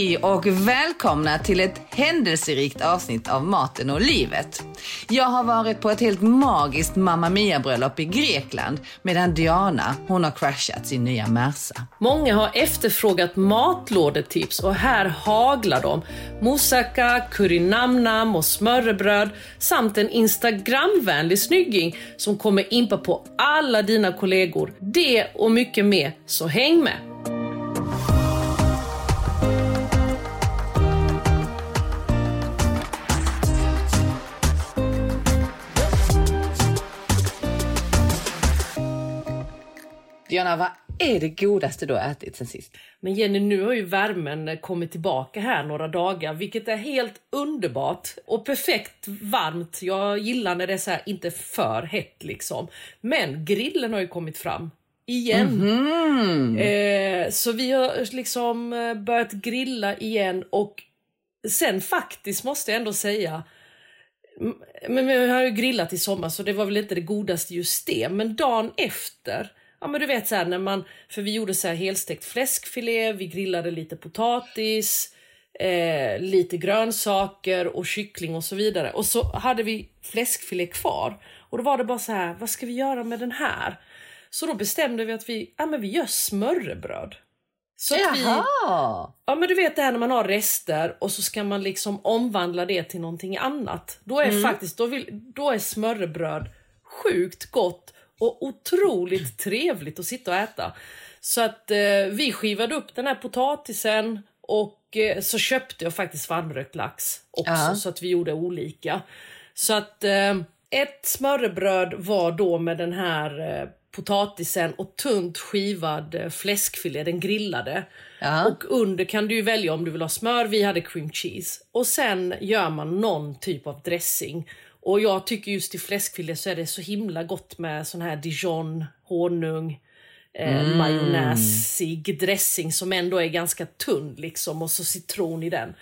Hej och välkomna till ett händelserikt avsnitt av Maten och livet. Jag har varit på ett helt magiskt Mamma Mia-bröllop i Grekland medan Diana, hon har crashat sin nya Merca. Många har efterfrågat matlådetips och här haglar de. Moussaka, curry och smörrebröd samt en Instagramvänlig snygging som kommer impa på alla dina kollegor. Det och mycket mer, så häng med! Diana, vad är det godaste du har ätit sen sist? Men Jenny, nu har ju värmen kommit tillbaka här några dagar, vilket är helt underbart och perfekt varmt. Jag gillar när det är så här, inte för hett liksom. Men grillen har ju kommit fram igen. Mhm. Eh, så vi har liksom börjat grilla igen och sen faktiskt måste jag ändå säga men vi har ju grillat i sommar så det var väl inte det godaste just det. Men dagen efter, ja men du vet så här när man, för vi gjorde så här helstekt fläskfilé, vi grillade lite potatis, eh, lite grönsaker och kyckling och så vidare. Och så hade vi fläskfilé kvar. Och då var det bara så här, vad ska vi göra med den här? Så då bestämde vi att vi, ja men vi gör smörrebröd. Så att vi, Jaha! Ja men du vet det här när man har rester och så ska man liksom omvandla det till någonting annat. Då är faktiskt då, vill, då är smörrebröd sjukt gott och otroligt trevligt att sitta och äta. Så att eh, vi skivade upp den här potatisen och eh, så köpte jag faktiskt varmrökt lax också Ja. så att vi gjorde olika. Så att eh, ett smörrebröd var då med den här eh, potatisen och tunt skivad eh, fläskfilé, den grillade. Ja. Och under kan du välja om du vill ha smör, vi hade cream cheese. Och sen gör man någon typ av dressing. Och jag tycker just i fläskfilé så är det så himla gott med sån här dijon, honung, eh, majonnäsig dressing som ändå är ganska tunn liksom och så citron i den.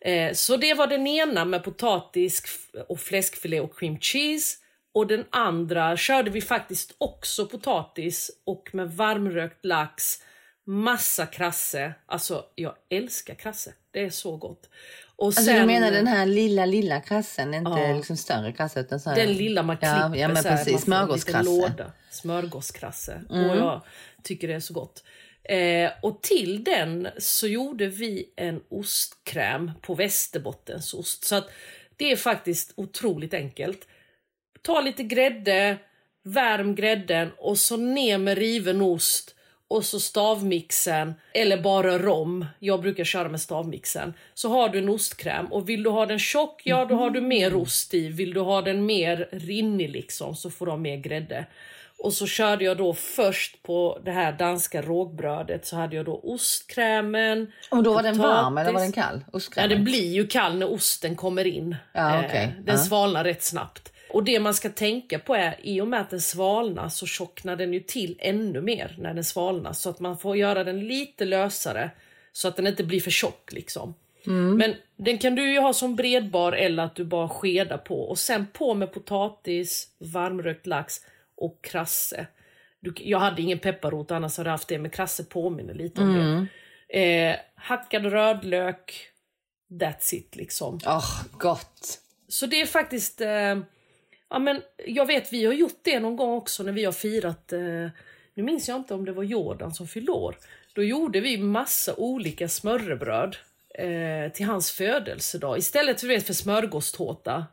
Eh, så det var den ena med potatis och fläskfilé och cream cheese. Och den andra körde vi faktiskt också potatis och med varmrökt lax, massa krasse. Alltså jag älskar krasse, det är så gott. Och Alltså du menar den här lilla, lilla krassen, inte Ja. liksom större krasse utan så här... Den lilla man klipper Ja, ja så här, smörgåskrasse. låda. Smörgåskrasse. Och jag tycker det är så gott. Eh, och till den så gjorde vi en ostkräm på västerbottensost. Så att det är faktiskt otroligt enkelt. Ta lite grädde, värm grädden och så ner med riven ost och så stavmixen eller bara rom. Jag brukar köra med stavmixen. Så har du en ostkräm och vill du ha den tjock, ja då har du mer ost i. Vill du ha den mer rinnig liksom så får du ha mer grädde. Och så körde jag då först på det här danska rågbrödet så hade jag då ostkrämen. Och då var den varm eller var den kall? Ja, Ostkrämen? den blir ju kall när osten kommer in. Ja, Eh, okej. Den Ja. svalnar rätt snabbt. Och det man ska tänka på är, i och med att den svalnar så tjocknar den ju till ännu mer när den svalnar. Så att man får göra den lite lösare så att den inte blir för tjock liksom. Mm. Men den kan du ju ha som bredbar eller att du bara skedar på. Och sen på med potatis, varmrökt lax och krasse. Du, jag hade ingen pepparrot annars hade jag haft det, men krasse påminner lite om Mm. det. Eh, hackad rödlök, that's it liksom. Åh, gott! Så det är faktiskt... Eh, ja, men jag vet, vi har gjort det någon gång också när vi har firat... Eh, nu minns jag inte om det var Jordan som fyllde år. Då gjorde vi massa olika smörrebröd eh, till hans födelsedag. Istället för, vet, för smörgåstårta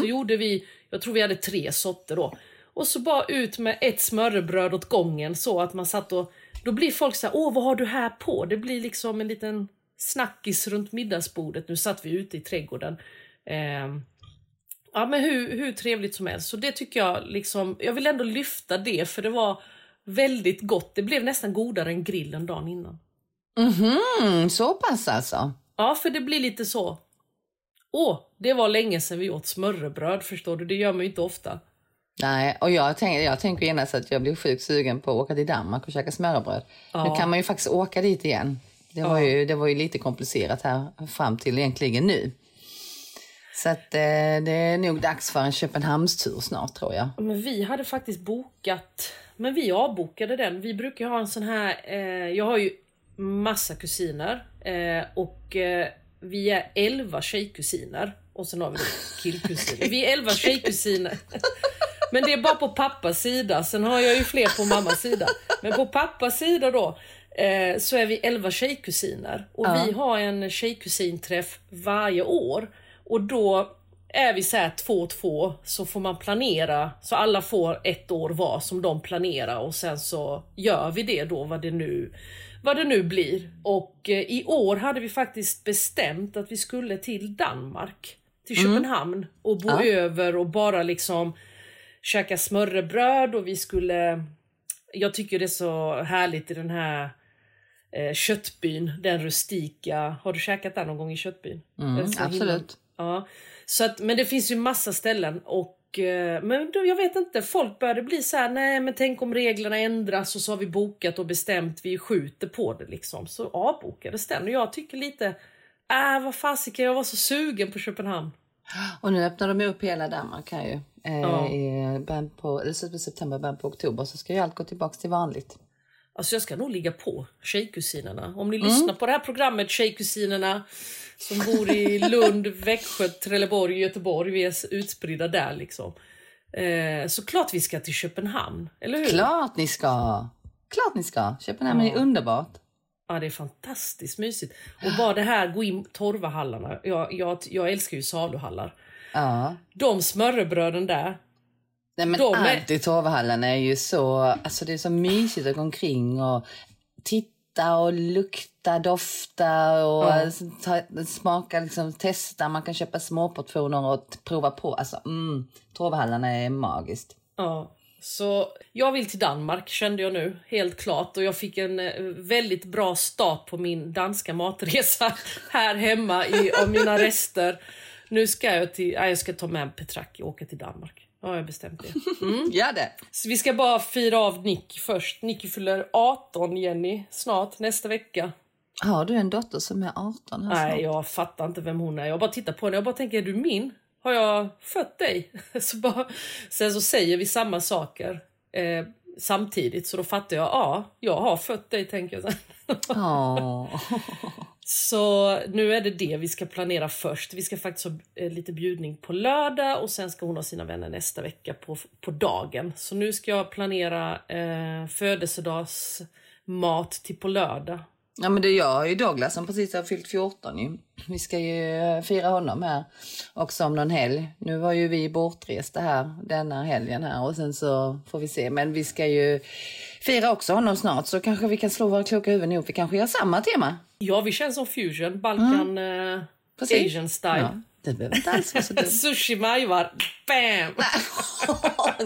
så gjorde vi, jag tror vi hade tre sorter då. Och så bara ut med ett smörrebröd åt gången så att man satt och... Då blir folk så här, åh vad har du här på? Det blir liksom en liten snackis runt middagsbordet. Nu satt vi ute i trädgården. Ehm, Ja, men hur, hur trevligt som helst. Så det tycker jag liksom, jag vill ändå lyfta det för det var väldigt gott. Det blev nästan godare än grillen dagen innan. Mhm, så pass alltså? Ja, för det blir lite så. Åh, det var länge sedan vi åt smörrebröd förstår du. Det gör man ju inte ofta. Nej, och jag, tänk, jag tänker genast att jag blir sjukt sugen på att åka till Danmark och käka smörrebröd. Ja. Nu kan man ju faktiskt åka dit igen. Det var, ju, det var ju lite komplicerat här fram till egentligen nu. Så att eh, det är nog dags för en Köpenhamnstur snart tror jag. Men vi hade faktiskt bokat, men vi avbokade den. Vi brukar ha en sån här, eh, jag har ju massa kusiner eh, och eh, vi är elva tjejkusiner och sen har vi killkusiner. Vi är elva tjejkusiner. Men det är bara på pappas sida, sen har jag ju fler på mammas sida. Men på pappas sida då eh, så är vi elva tjejkusiner och Ja. vi har en tjejkusinträff varje år. Och då är vi så här två och två så får man planera så alla får ett år var som de planerar och sen så gör vi det då vad det nu, vad det nu blir. Och eh, i år hade vi faktiskt bestämt att vi skulle till Danmark, till Köpenhamn och bo Ja. över och bara liksom käka smörrebröd och vi skulle jag tycker det är så härligt i den här eh, köttbyn, den rustika. Har du käkat där någon gång i köttbyn? Mm, absolut. Ja, så att, men det finns ju massa ställen och eh, men då, jag vet inte, folk började bli så här, nej men tänk om reglerna ändras och så har vi bokat och bestämt, vi skjuter på det liksom. Så avbokades den och jag tycker lite, äh vad fasiken, jag var så sugen på Köpenhamn. Och nu öppnar de upp hela Danmark här ju. Eh, Ja. i början på, eller slutet på september, början på oktober så ska ju allt gå tillbaka till vanligt. Alltså jag ska nog ligga på Tjejkusinerna. Om ni Mm. lyssnar på det här programmet Tjejkusinerna som bor i Lund, Växjö, Trelleborg, Göteborg. Vi är utspridda där liksom. Eh, så klart vi ska till Köpenhamn, eller hur? Klart ni ska! Klart ni ska! Köpenhamn är underbart. Ja, det är fantastiskt mysigt. Och bara det här, gå in Torvahallarna. Jag, jag, jag älskar ju saluhallar. Ja. De smörrebröden där. Nej, men De är- allt i Torvahallen är ju så, alltså det är så mysigt att gå omkring och titta och lukta, dofta och Ja. ta, smaka, liksom, testa. Man kan köpa småportioner och t- prova på. Alltså, mm, Torvahallen är magiskt. Ja, så jag vill till Danmark kände jag nu, helt klart. Och jag fick en eh, väldigt bra start på min danska matresa här hemma i, av mina rester. Nu ska jag till, nej, jag ska ta med Petraki och åka till Danmark. Ja, jag har bestämt det. Mm. Gör det! Så vi ska bara fira av Nick först. Nicky fyller 18, Jenny, snart, nästa vecka. Har du en dotter som är 18 här Nej, snart? jag fattar inte vem hon är. Jag bara tittar på henne och bara tänker, är du min? Har jag fött dig? Så bara, sen så säger vi samma saker eh, samtidigt, så då fattar jag, ja, jag har fött dig, tänker jag sen. Åh. Så nu är det det vi ska planera först. Vi ska faktiskt ha eh, lite bjudning på lördag och sen ska hon ha sina vänner nästa vecka på, på dagen. Så nu ska jag planera eh, födelsedagsmat till på lördag. Ja men det och ju Douglas som precis har fyllt 14 ju. Vi ska ju eh, fira honom här också om någon helg. Nu var ju vi bortresta här denna helgen här och sen så får vi se. Men vi ska ju fira också honom snart så kanske vi kan slå våra kloka huvuden ihop. Vi kanske gör samma tema. Ja, vi känns som fusion, Balkan, eh, Precis. Asian style. Ja, det behöver inte alls vara så dumt. Sushi majvar, bam!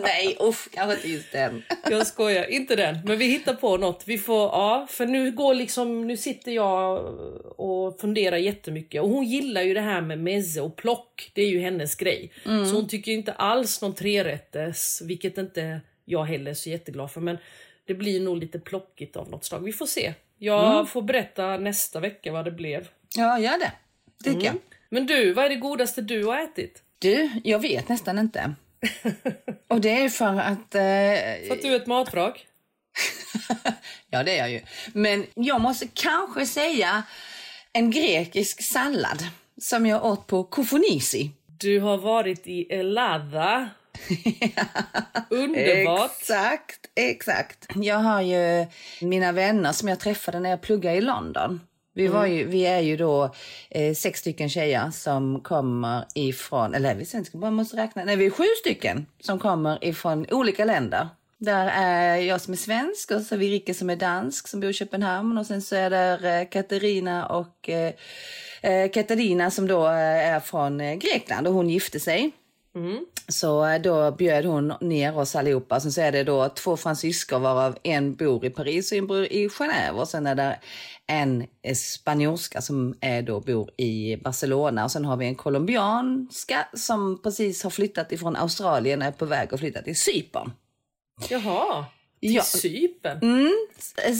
Nej usch, kanske inte just den. Jag skojar, inte den. Men vi hittar på något. Vi får, ja, för nu går liksom, nu sitter jag och funderar jättemycket. Och hon gillar ju det här med mezze och plock. Det är ju hennes grej. Så hon tycker inte alls någon trerätters, vilket inte jag heller är så jätteglad för. Men det blir nog lite plockigt av något slag. Vi får se. Jag får berätta nästa vecka vad det blev. Ja, gör det. Tycker jag. Men du, vad är det godaste du har ätit? Du, jag vet nästan inte. Och det är för att... Eh, För att du är ett matvrak? Ja, det är jag ju. Men jag måste kanske säga en grekisk sallad som jag åt på Kofonisi. Du har varit i Elada. Underbart. Exakt, exakt. Jag har ju mina vänner som jag träffade när jag pluggade i London. Vi, var ju, vi är ju då eh, sex stycken tjejer som kommer ifrån, eller vi sen ska bara måste räkna, nej vi är sju stycken som kommer ifrån olika länder. Där är jag som är svensk och så är vi Rikke som är dansk som bor i Köpenhamn och sen så är där eh, Katarina och eh, eh, Katarina som då eh, är från Grekland och hon gifte sig. Så eh, då bjöd hon ner oss allihopa. Sen så är det då två fransyskor varav en bor i Paris och en bor i Genève. Och sen är det en spanjorska som är då bor i Barcelona. Och sen har vi en colombianska som precis har flyttat ifrån Australien och är på väg att flytta till Cypern. Jaha, till Ja. Cypern. Mm,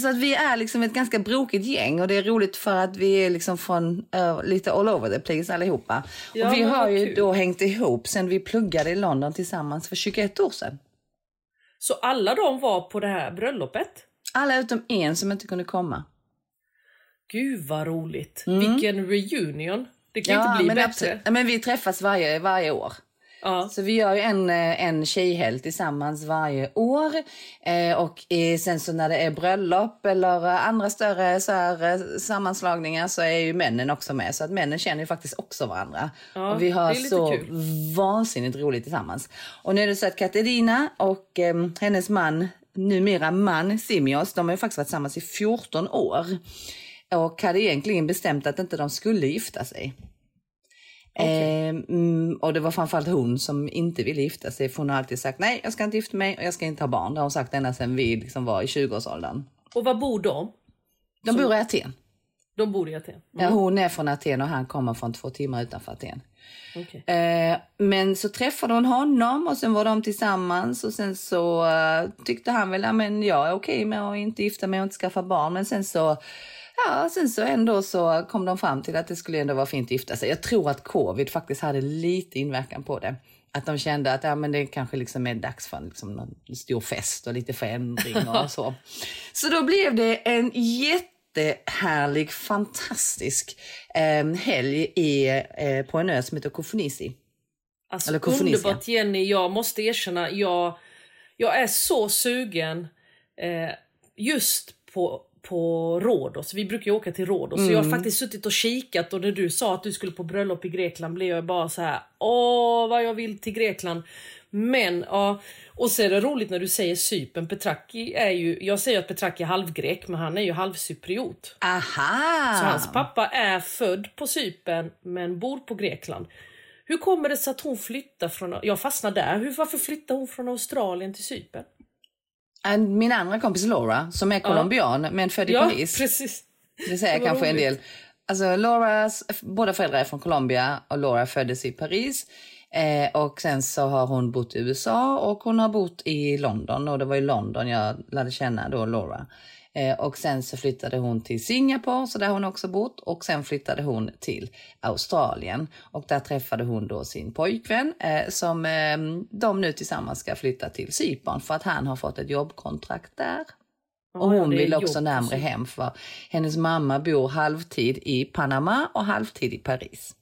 så att vi är liksom ett ganska brokigt gäng och det är roligt för att vi är liksom från ö, lite all over the place allihopa. Ja, och vi har ju kul. då hängt ihop sen vi pluggade i London tillsammans för 21 år sedan. Så alla de var på det här bröllopet? Alla utom en som inte kunde komma. Gud vad roligt. Vilken reunion. Det kan Mm. Ja, inte bli men, bättre. absolut. Men vi träffas varje, varje år. Ja. Så vi gör en, eh, en tjejhelg tillsammans varje år. Eh, och sen så när det är bröllop eller andra större så här, eh, sammanslagningar så är ju männen också med. Så att männen känner ju faktiskt också varandra. Ja, och vi har så kul. vansinnigt roligt tillsammans. Och nu är det så att Katarina och eh, hennes man, numera man Simios, de har ju faktiskt varit tillsammans i 14 år. Och hade egentligen bestämt att inte de skulle gifta sig. Eh, mm, och det var framförallt hon som inte ville gifta sig. För hon har alltid sagt nej, jag ska inte gifta mig och jag ska inte ha barn. Det har hon sagt ända sedan vi liksom var i 20-årsåldern. Och var bor de? De bor i Aten. De bor i Aten. Ja, hon är från Aten och han kommer från två timmar utanför Aten. Okej. Eh, men så träffade hon honom och sen var de tillsammans och sen så eh, tyckte han väl, ja men jag är okej med att inte gifta mig och inte skaffa barn. Men sen så, ja sen så ändå så kom de fram till att det skulle ändå vara fint att gifta sig. Jag tror att covid faktiskt hade lite inverkan på det. Att de kände att ja, men det kanske liksom är dags för en liksom, någon stor fest och lite förändring och så. Så då blev det en jättehärlig, fantastisk eh, helg i, eh, på en ö som heter Kofonisi. Alltså, Eller Kofonisia. underbart Jenny, jag måste erkänna, jag, jag är så sugen eh, just på, på Rhodos. Vi brukar ju åka till Rhodos. Så jag Mm. har faktiskt suttit och kikat och när du sa att du skulle på bröllop i Grekland blev jag bara så här, åh vad jag vill till Grekland. Men ja, och så är det roligt när du säger Cypern. Petraki är ju, jag säger att Petraki är halvgrek men han är ju halvcypriot. Aha! Så hans pappa är född på Cypern men bor på Grekland. Hur kommer det sig att hon flyttar från... Jag fastnar där. Hur, varför flyttar hon från Australien till Cypern? Min andra kompis Laura, som är colombian men född i Ja, Paris. precis. Det säger Det kanske en del. roligt. Alltså Lauras, båda föräldrar är från Colombia och Laura föddes i Paris. Eh, och sen så har hon bott i USA och hon har bott i London och det var i London jag lärde känna då Laura. Eh, och sen så flyttade hon till Singapore, så där hon också bott. Och sen flyttade hon till Australien. Och där träffade hon då sin pojkvän eh, som eh, de nu tillsammans ska flytta till Cypern för att han har fått ett jobbkontrakt där. Och Ja, hon är vill jobb också på närmre hem för hennes mamma bor halvtid i Panama och halvtid i Paris.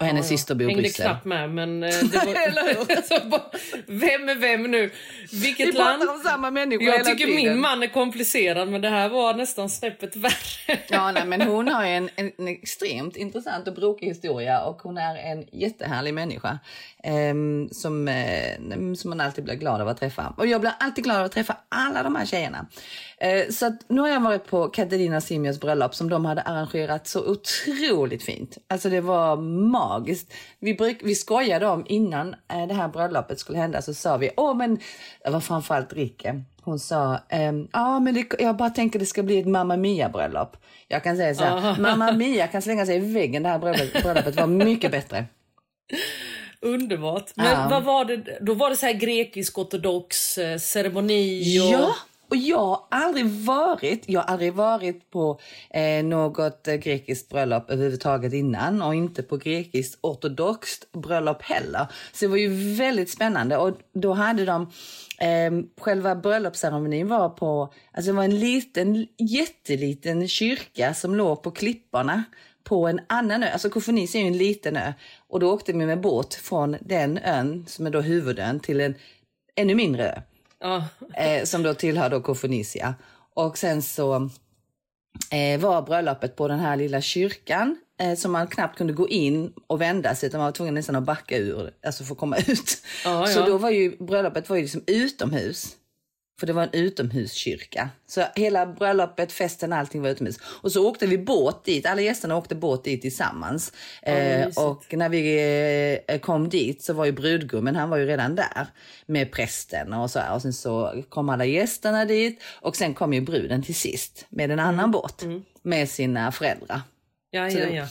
Och hennes Ja, syster bor i Hängde Bryssel. knappt med men... eh, var, bara, vem är vem nu? Vilket Vi land? om samma människa Jag tycker tiden. min man är komplicerad men det här var nästan snäppet värre. Ja, nej, men hon har en, en, en extremt intressant och brokig historia och hon är en jättehärlig människa ehm, som, eh, som man alltid blir glad av att träffa. Och jag blir alltid glad av att träffa alla de här tjejerna. Eh, så att nu har jag varit på Katarina Simios bröllop som de hade arrangerat så otroligt fint. Alltså det var magiskt. Vi, bruk, vi skojade om innan eh, det här bröllopet skulle hända så sa vi, åh men det var framförallt Ricke. Hon sa, ehm, ja men det, jag bara tänker det ska bli ett Mamma Mia-bröllop. Jag kan säga så här, Mamma Mia kan slänga sig i väggen, det här bröllopet, bröllopet var mycket bättre. Underbart. Men Ja. vad var det? Då var det så här grekisk-ortodox eh, ceremoni och... Ja, och jag har aldrig varit, jag har aldrig varit på eh, något eh, grekiskt bröllop överhuvudtaget innan och inte på grekiskt ortodoxt bröllop heller. Så det var ju väldigt spännande och då hade de eh, själva bröllopsceremonin var på, alltså det var en liten, jätteliten kyrka som låg på klipporna på en annan ö. Alltså Kofonis är ju en liten ö och då åkte vi med båt från den ön som är då huvudön till en ännu mindre ö Eh, som då tillhör då Kofonisia. Och sen så eh, var bröllopet på den här lilla kyrkan eh, som man knappt kunde gå in och vända sig utan man var tvungen nästan att backa ur, alltså för att komma ut. Ja, Så då var ju bröllopet var ju liksom utomhus. För det var en utomhuskyrka. Så hela bröllopet, festen, allting var utomhus. Och så åkte vi båt dit. Alla gästerna åkte båt dit tillsammans. eh, och när vi eh, kom dit så var ju brudgummen, han var ju redan där med prästen och så här. Och sen så kom alla gästerna dit och sen kom ju bruden till sist med en annan båt med sina föräldrar. Ja, Så ja, ja.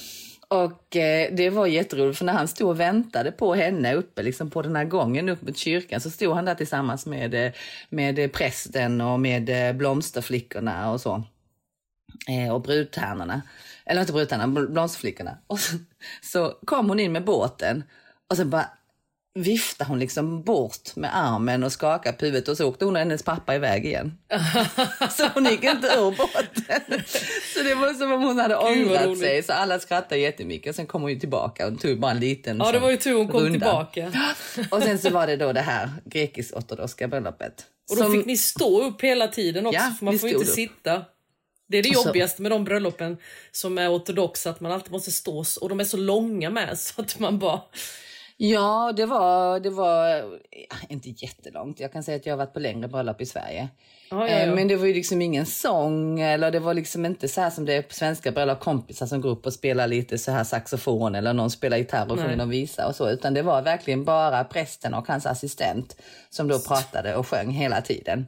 Och eh, det var jätteroligt för när han stod och väntade på henne uppe liksom på den här gången upp mot kyrkan så stod han där tillsammans med, eh, med eh, prästen och med eh, blomsterflickorna och så. Eh, och brudtärnorna. Eller inte brudtärnorna, blomsterflickorna. Och så, så kom hon in med båten och så bara viftade hon liksom bort med armen och skakade på huvudet och så åkte hon och hennes pappa iväg igen. så hon gick inte ur båten. Så det var som om hon hade ångrat sig. Så alla skrattade jättemycket. Sen kom hon ju tillbaka och tog bara en liten Ja, det var ju tur hon kom runda. tillbaka. Och sen så var det då det här grekisk-ortodoxa bröllopet. Och då Som- fick ni stå upp hela tiden också, Ja, för man får ju inte upp. sitta. Det är det så- jobbigaste med de bröllopen som är ortodoxa, att man alltid måste stå och de är så långa med så att man bara... Ja, det var, det var inte jättelångt. Jag kan säga att jag har varit på längre bröllop i Sverige. Ja, ja, Eh, ja. Men det var ju liksom ingen sång eller det var liksom inte så här som det är på svenska bröllop, kompisar som går upp och spelar lite så här saxofon eller någon spelar gitarr och sjunger och visa och så. Utan det var verkligen bara prästen och hans assistent som då pratade och sjöng hela tiden.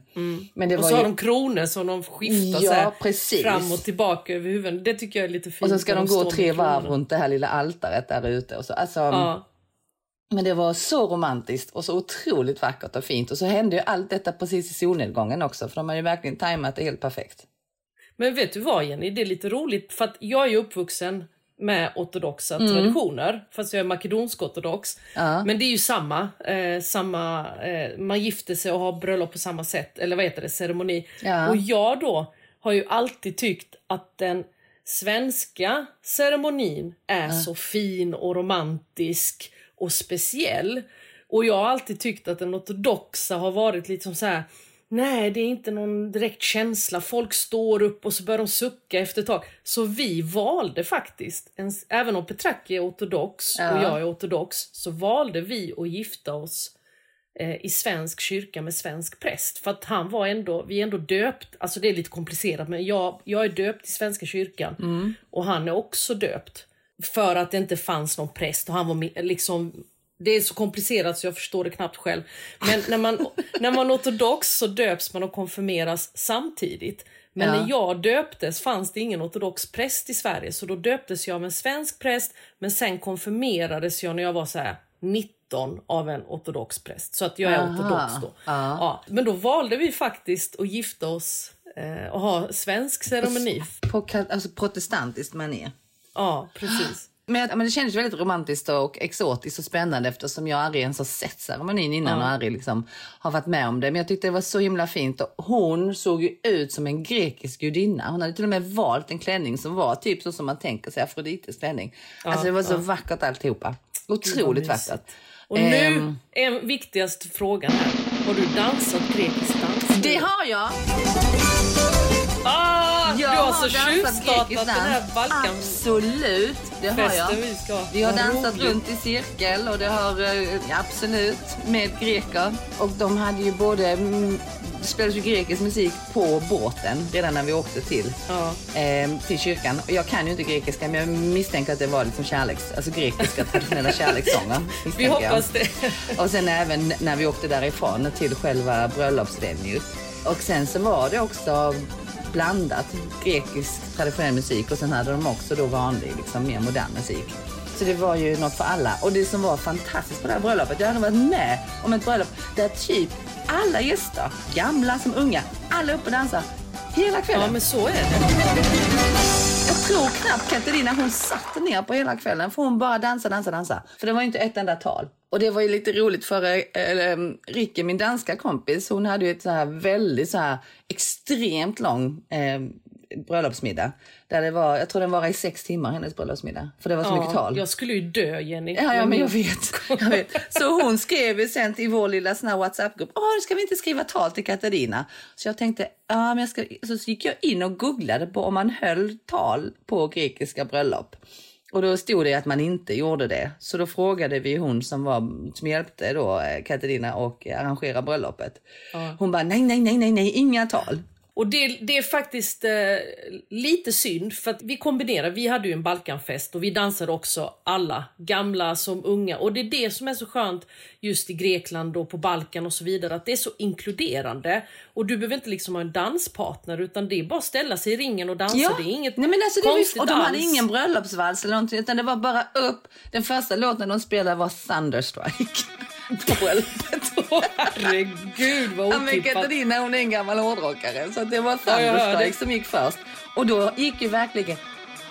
Men det Och var så ju... har de kronor som de skiftar Ja, precis. fram och tillbaka över huvudet. Det tycker jag är lite fint. Och så ska de står gå tre varv runt det här lilla altaret där ute. Och så. Alltså, Ja. Men det var så romantiskt och så otroligt vackert och fint. Och så hände ju allt detta precis i solnedgången också. För de har ju verkligen tajmat det helt perfekt. Men vet du vad Jenny, det är lite roligt för att jag är uppvuxen med ortodoxa Mm. traditioner, fast jag är makedonsk-ortodox. Ja. Men det är ju samma, eh, samma eh, man gifter sig och har bröllop på samma sätt, eller vad heter det, ceremoni. Ja. Och jag då har ju alltid tyckt att den svenska ceremonin är så fin och romantisk och speciell. Och jag har alltid tyckt att den ortodoxa har varit lite som så här. Nej, det är inte någon direkt känsla. Folk står upp och så börjar de sucka efter ett tag. Så vi valde faktiskt, en, även om Petraki är ortodox Ja. och jag är ortodox, så valde vi att gifta oss eh, i svensk kyrka med svensk präst. För att han var ändå, vi är ändå döpt, alltså det är lite komplicerat men jag, jag är döpt i Svenska kyrkan och han är också döpt. För att det inte fanns någon präst och han var liksom det är så komplicerat så jag förstår det knappt själv. Men när man, när man är ortodox så döps man och konfirmeras samtidigt. Men Ja. när jag döptes fanns det ingen ortodox präst i Sverige så då döptes jag av en svensk präst men sen konfirmerades jag när jag var så här 19 av en ortodox präst. Så att jag är Aha. ortodox då. Ja. Ja, men då valde vi faktiskt att gifta oss eh, och ha svensk ceremoni. På alltså protestantiskt manér. Ja, precis. Men, men det kändes väldigt romantiskt och exotiskt och spännande eftersom jag aldrig ens har sett ceremonin innan och aldrig liksom har varit med om det. Men jag tyckte det var så himla fint. Och hon såg ju ut som en grekisk gudinna. Hon hade till och med valt en klänning som var typ så som man tänker sig Afrodites klänning. alltså det var så vackert alltihopa. Otroligt vackert. Och nu Ehm, är viktigaste frågan här. Har du dansat grekisk dans? det har jag! Du har alltså dansat tjuvstartat den här. Balkanfesten Absolut, det har jag. vi ska. Vi har dansat roligt. runt i cirkel och det har eh, absolut med greker. Och de hade ju både, mm, det spelades ju grekisk musik på båten redan när vi åkte till, Ja. eh, till kyrkan. Och jag kan ju inte grekiska men jag misstänker att det var liksom kärleks, alltså grekiska traditionella kärlekssånger. Vi hoppas det. Och sen även när vi åkte därifrån till själva bröllopsvenuet. Och sen så var det också blandat grekisk traditionell musik och sen hade de också då vanlig, liksom mer modern musik. Så det var ju något för alla. Och det som var fantastiskt på det här bröllopet, jag hade varit med om ett bröllop där typ alla gäster, gamla som unga, alla upp och dansar hela kvällen. Ja, men så är det. Jag tror knappt Katarina hon satt ner på hela kvällen för hon bara dansade, dansade, dansade. För det var ju inte ett enda tal. Och det var ju lite roligt för äh, Rikke, min danska kompis, hon hade ju ett så här väldigt så här extremt lång eh, bröllopsmiddag. Där det var, jag tror den var i sex timmar hennes bröllopsmiddag. För det var så mycket tal. jag skulle ju dö Jenny. Ja, ja, men jag vet. jag vet. Så hon skrev ju sen till vår lilla sån här WhatsApp-grupp. Åh, ska vi inte skriva tal till Katarina? Så jag tänkte, ja, men jag ska... Så gick jag in och googlade på om man höll tal på grekiska bröllop. Och då stod det att man inte gjorde det. Så då frågade vi hon som, var, som hjälpte då eh, Katarina och arrangera bröllopet. Ja. Hon bara nej, nej, nej, nej, nej, inga tal. Och det, det är faktiskt eh, lite synd för att vi kombinerar. Vi hade ju en Balkanfest och vi dansade också alla, gamla som unga. Och det är det som är så skönt just i Grekland och på Balkan och så vidare. Att det är så inkluderande. Och du behöver inte liksom ha en danspartner utan det är bara att ställa sig i ringen och dansa. Det är inget Nej, men alltså, det konstigt Och de hade alls. ingen bröllopsvals eller någonting utan det var bara upp. Den första låten de spelade var Thunderstrike. Bröllopet. Herregud vad Ja, men otippat. Katarina hon är en gammal hårdrockare så det var Ja. Thunderstrike som gick först. Och då gick ju verkligen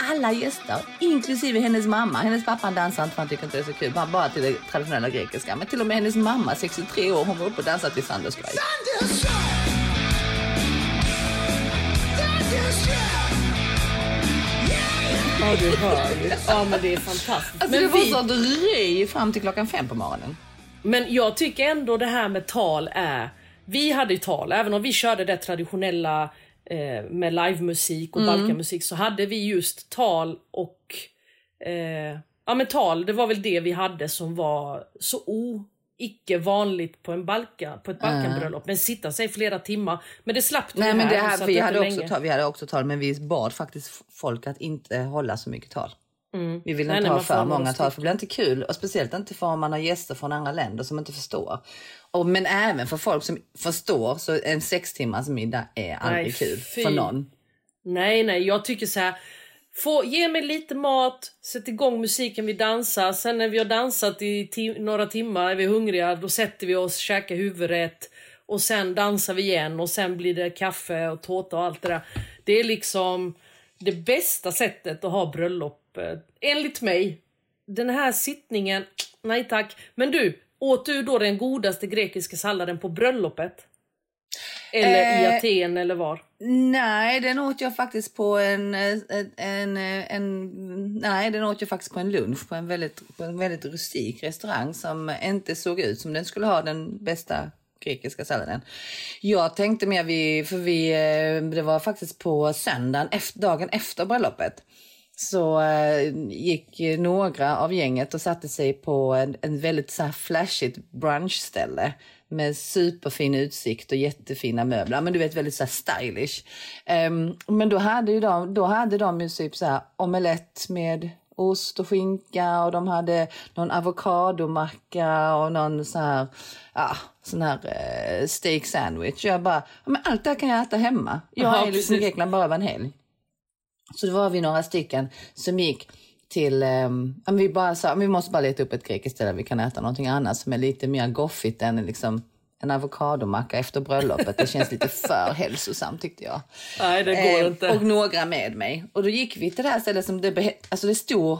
alla gäster, inklusive hennes mamma. Hennes pappa dansar inte för han tycker inte det är så kul. Bara, till det traditionella grekiska. Men till och med hennes mamma, 63 år, hon var uppe och dansade till Thunderstrike. Ja, du hör. Ja, men det är fantastiskt. Alltså men, det var vi, så dröj fram till klockan fem på morgonen. Men jag tycker ändå det här med tal är... Vi hade ju tal, även om vi körde det traditionella eh, med livemusik och balkanmusik så hade vi just tal och... Eh, ja men tal, det var väl det vi hade som var så o icke vanligt på, en balka, på ett Balkanbröllop. Men sitta sig flera timmar. Men det slapp vi Nej, men det här. här, satt vi, inte hade länge. också tal, vi hade också tal, men vi bad faktiskt folk att inte hålla så mycket tal. Mm. Vi ville Nej, inte nej, ha för många tal, för det blir inte kul. Och speciellt inte för om man har gäster från andra länder som inte förstår. Och, men även för folk som förstår, så en sex timmars middag är aldrig Nej, kul fy. för någon. Nej, nej, jag tycker så här. Få, ge mig lite mat, sätt igång musiken, vi dansar. Sen när vi har dansat i ti- några timmar, är vi hungriga, då sätter vi oss, käkar huvudrätt. Och sen dansar vi igen och sen blir det kaffe och tårta och allt det där. Det är liksom det bästa sättet att ha bröllop, enligt mig. Den här sittningen, nej tack. Men du, åt du då den godaste grekiska salladen på bröllopet? Eller i Eh, Aten eller var? Nej, den åt jag faktiskt på en, eh, en, eh, en, nej, den åt jag faktiskt på en lunch på en väldigt, på en väldigt rustik restaurang som inte såg ut som den skulle ha den bästa grekiska salladen. Jag tänkte mer vi, för vi, eh, det var faktiskt på söndagen, efter, dagen efter bröllopet. Så eh, gick några av gänget och satte sig på en, en väldigt så här flashigt brunchställe med superfin utsikt och jättefina möbler. Men du vet väldigt så stylish. Ehm, men då hade ju de, då hade de ju typ så här omelett med ost och skinka och de hade någon avokadomacka och någon så här, ja, sån här eh, steak sandwich. Jag bara, men allt det här kan jag äta hemma. Jag Ja, är liksom i. Grekland bara över en helg. Så det var vi några stycken som gick till, um, vi bara sa vi måste bara leta upp ett grekiskt ställe där vi kan äta någonting annat som är lite mer goffigt än liksom en avokadomacka efter bröllopet. Det känns lite för hälsosamt tyckte jag. Nej, det går Eh, inte. Och några med mig. Och då gick vi till det här stället som det, alltså det stod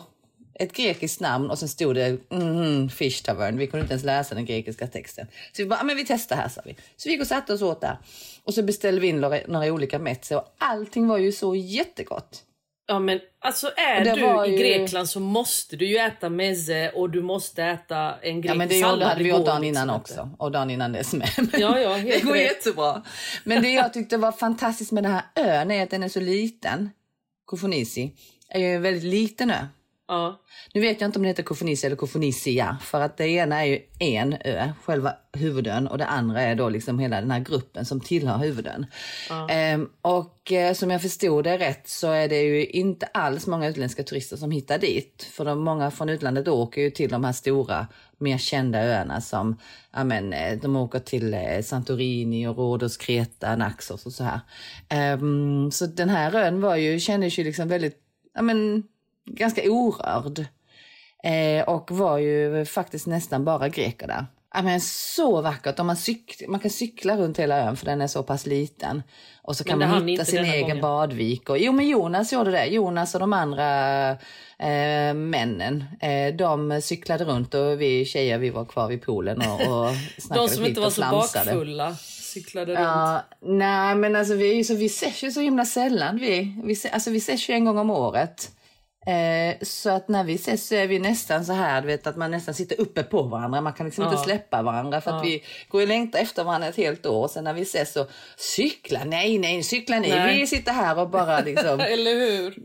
ett grekiskt namn och sen stod det mm, Fish Tavern. Vi kunde inte ens läsa den grekiska texten. Så vi bara, "Ah, men vi testar här sa vi. Så vi gick och satte oss åt där. Och så beställde vi in några, några olika mezze och allting var ju så jättegott. Ja men alltså är du var i ju- Grekland så måste du ju äta meze och du måste äta en grekisk Ja men det sallad. hade vi gjort dagen liksom innan också. Och dagen innan dess med. Ja, ja, helt det går rätt. jättebra. Men det jag tyckte var fantastiskt med den här ön är att den är så liten. Kofonisi är ju en väldigt liten ö. Ja. Nu vet jag inte om det heter Kofonisi eller Kofonisia för att det ena är ju en ö, själva huvudön och det andra är då liksom hela den här gruppen som tillhör huvudön. Ehm, och eh, som jag förstod det rätt så är det ju inte alls många utländska turister som hittar dit. För de, många från utlandet åker ju till de här stora, mer kända öarna som, ja men eh, de åker till eh, Santorini och Rhodos, Kreta, Naxos och så här. Ehm, så den här ön var ju, kändes ju liksom väldigt, ja men ganska orörd. Eh, och var ju faktiskt nästan bara greker där. Ja, men så vackert. Om man, cyk man kan cykla runt hela ön för den är så pass liten. Och så kan man hitta sin egen gången. badvik. Och, jo men Jonas gjorde det. Jonas och de andra eh, männen. Eh, de cyklade runt och vi tjejer vi var kvar vid poolen och, och snackade De som inte och var så flamsade. bakfulla cyklade runt. Ja, nej men alltså vi, så, vi ses ju så himla sällan. Vi, vi, alltså, vi ses ju en gång om året. Eh, så att när vi ses så är vi nästan så här, du vet att man nästan sitter uppe på varandra. Man kan liksom Ja. inte släppa varandra för att vi går och längtar efter varandra ett helt år. Och sen när vi ses så cykla, nej, nej, cykla ni. Nej. Vi sitter här och bara liksom, Eller hur?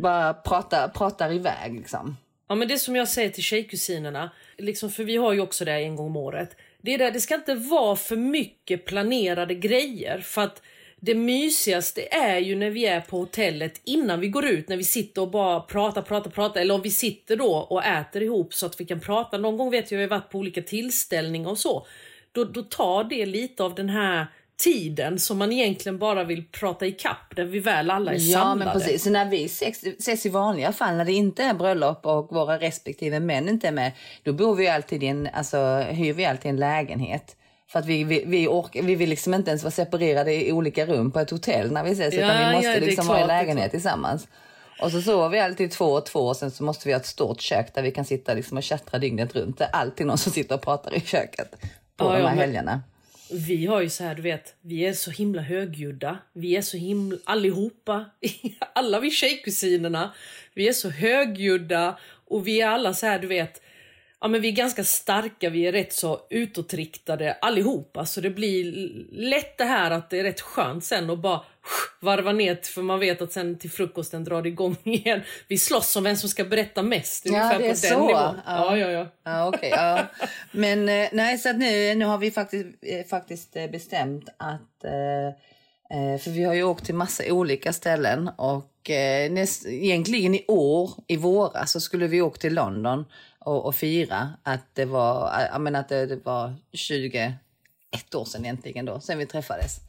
bara pratar, pratar iväg liksom. Ja men det som jag säger till tjejkusinerna, liksom, för vi har ju också det en gång om året. Det, är där, det ska inte vara för mycket planerade grejer för att det mysigaste är ju när vi är på hotellet innan vi går ut, när vi sitter och bara pratar, pratar, pratar. Eller om vi sitter då och äter ihop så att vi kan prata. Någon gång vet jag vi har varit på olika tillställningar och så. Då, då tar det lite av den här tiden som man egentligen bara vill prata i kapp där vi väl alla är Ja samlade. men precis. Så när vi ses, ses i vanliga fall när det inte är bröllop och våra respektive män inte är med. Då bor vi alltid i en, alltså hyr vi alltid en lägenhet. För att vi, vi, vi, orkar, vi vill liksom inte ens vara separerade i olika rum på ett hotell när vi ses. Ja, utan vi ja, måste är liksom vara i lägenhet tillsammans. Och så sover vi alltid två och två och sen så måste vi ha ett stort kök där vi kan sitta liksom och tjattra dygnet runt. Det är alltid någon som sitter och pratar i köket på Ja, de ja, här men- helgerna. Vi har ju så här, du vet, vi är så himla högljudda. Vi är så himla, allihopa, alla vi tjejkusinerna, vi är så högljudda och vi är alla så här, du vet, ja men vi är ganska starka, vi är rätt så utåtriktade allihopa. Så det blir lätt det här att det är rätt skönt sen att bara varva ner, för man vet att sen till frukosten drar det igång igen. Vi slåss om vem som ska berätta mest. Ja, det är på så. Ja. Ja, ja, ja. Ja, okej. ja. Men eh, nej, så nu, nu har vi faktiskt, eh, faktiskt eh, bestämt att... För vi har ju åkt till massa olika ställen och näst, egentligen i år, i våras, så skulle vi åka till London och, och fira att det var, jag menar att det, det var 21 år sedan egentligen då, sen vi träffades.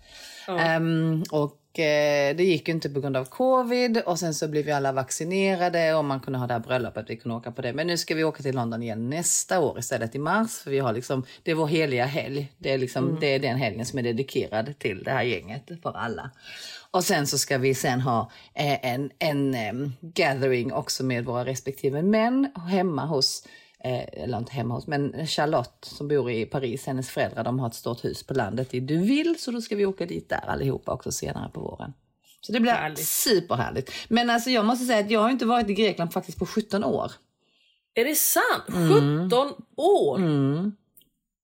Ehm, och eh, det gick ju inte på grund av covid och sen så blev vi alla vaccinerade och man kunde ha det här bröllopet, vi kunde åka på det. Men nu ska vi åka till London igen nästa år istället i mars för vi har liksom, det är vår heliga helg. Det är liksom, det är den helgen som är dedikerad till det här gänget för alla. Och sen så ska vi sen ha eh, en, en em, gathering också med våra respektive män hemma hos Eh, eller inte hemma hos, men Charlotte som bor i Paris, hennes föräldrar, de har ett stort hus på landet i Duville, så då ska vi åka dit där allihopa också senare på våren. Så det blir Härligt. superhärligt. Men alltså jag måste säga att jag har inte varit i Grekland faktiskt på 17 år. Är det sant? 17 år?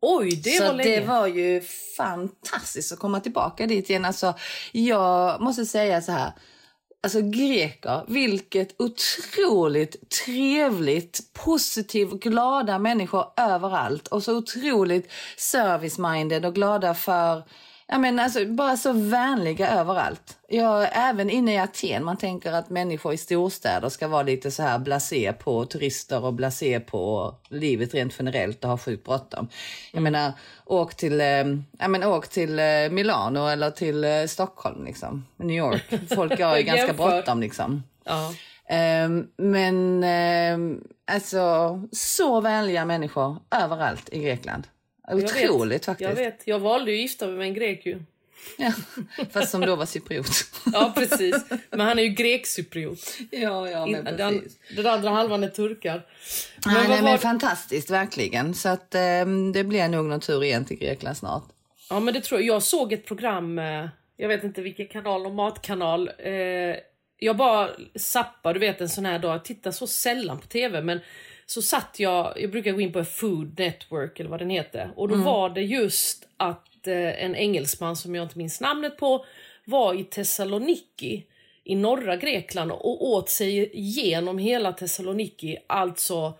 Oj, det så var länge. det var ju fantastiskt att komma tillbaka dit igen. Alltså, jag måste säga så här. Alltså greker, vilket otroligt trevligt, positivt, glada människor överallt. Och så otroligt service-minded och glada för, jag menar alltså bara så vänliga överallt. Jag, även inne i Aten, man tänker att människor i storstäder ska vara lite så här blasé på turister och blasé på livet rent generellt och ha sjukt bråttom. Jag menar, åk till, eh, menar, åk till eh, Milano eller till eh, Stockholm liksom, New York. Folk har ju ganska bråttom liksom. Ja. Ehm, men ehm, alltså, så vänliga människor överallt i Grekland. Jag vet. Otroligt faktiskt. Jag vet, jag valde ju att gifta mig med en grek ju. Ja, fast som då var cypriot. Ja precis, men han är ju grek-cypriot. ja, ja, men Den, precis. den andra halvan är turkar. Men nej, nej, var men det- fantastiskt, verkligen. Så att ehm, det blir nog någon tur igen till Grekland snart. Ja men det tror jag. Jag såg ett program, eh, jag vet inte vilken kanal, någon matkanal. Eh, jag bara zappar, du vet en sån här dag, jag tittar så sällan på TV men så satt jag, jag brukar gå in på Food Network eller vad den heter och då var det just att eh, en engelsman som jag inte minns namnet på var i Thessaloniki i norra Grekland och åt sig igenom hela Thessaloniki, alltså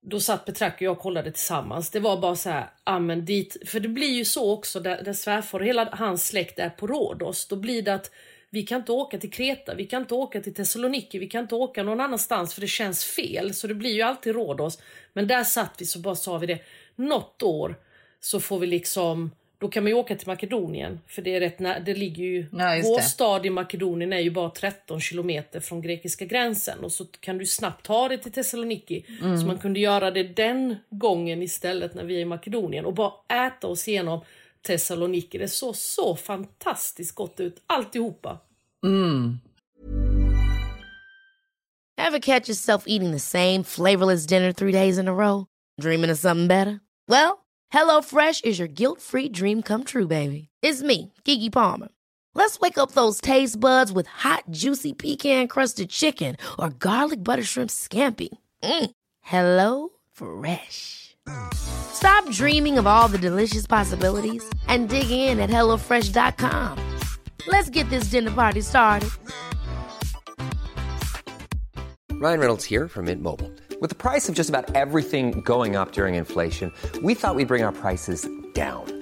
då satt Petrak och jag och kollade tillsammans. Det var bara så här, ja men dit, för det blir ju så också där, där svärfar och hela hans släkt är på Rhodos. Då blir det att vi kan inte åka till Kreta, vi kan inte åka till Thessaloniki, vi kan inte åka någon annanstans för det känns fel. Så det blir ju alltid Rhodos. Men där satt vi så bara sa vi det, något år så får vi liksom då kan man ju åka till Makedonien, för det är rätt nä- det ligger ju... Ja, vår det. stad i Makedonien är ju bara 13 kilometer från grekiska gränsen och så kan du snabbt ta dig till Thessaloniki. Mm. Så man kunde göra det den gången istället när vi är i Makedonien och bara äta oss igenom Thessaloniki. Det såg så fantastiskt gott ut, alltihopa. Ever catch yourself eating the same flavorless dinner three days in a row? Dreaming of something better? Well, hello fresh is your guilt-free dream come true, baby. It's me, Kiki Palmer. Let's wake up those taste buds with hot, juicy pecan crusted chicken or garlic butter shrimp scampi. Mm. Hello Fresh. Stop dreaming of all the delicious possibilities and dig in at HelloFresh.com. Let's get this dinner party started. Ryan Reynolds here from Mint Mobile. With the price of just about everything going up during inflation, we thought we'd bring our prices down.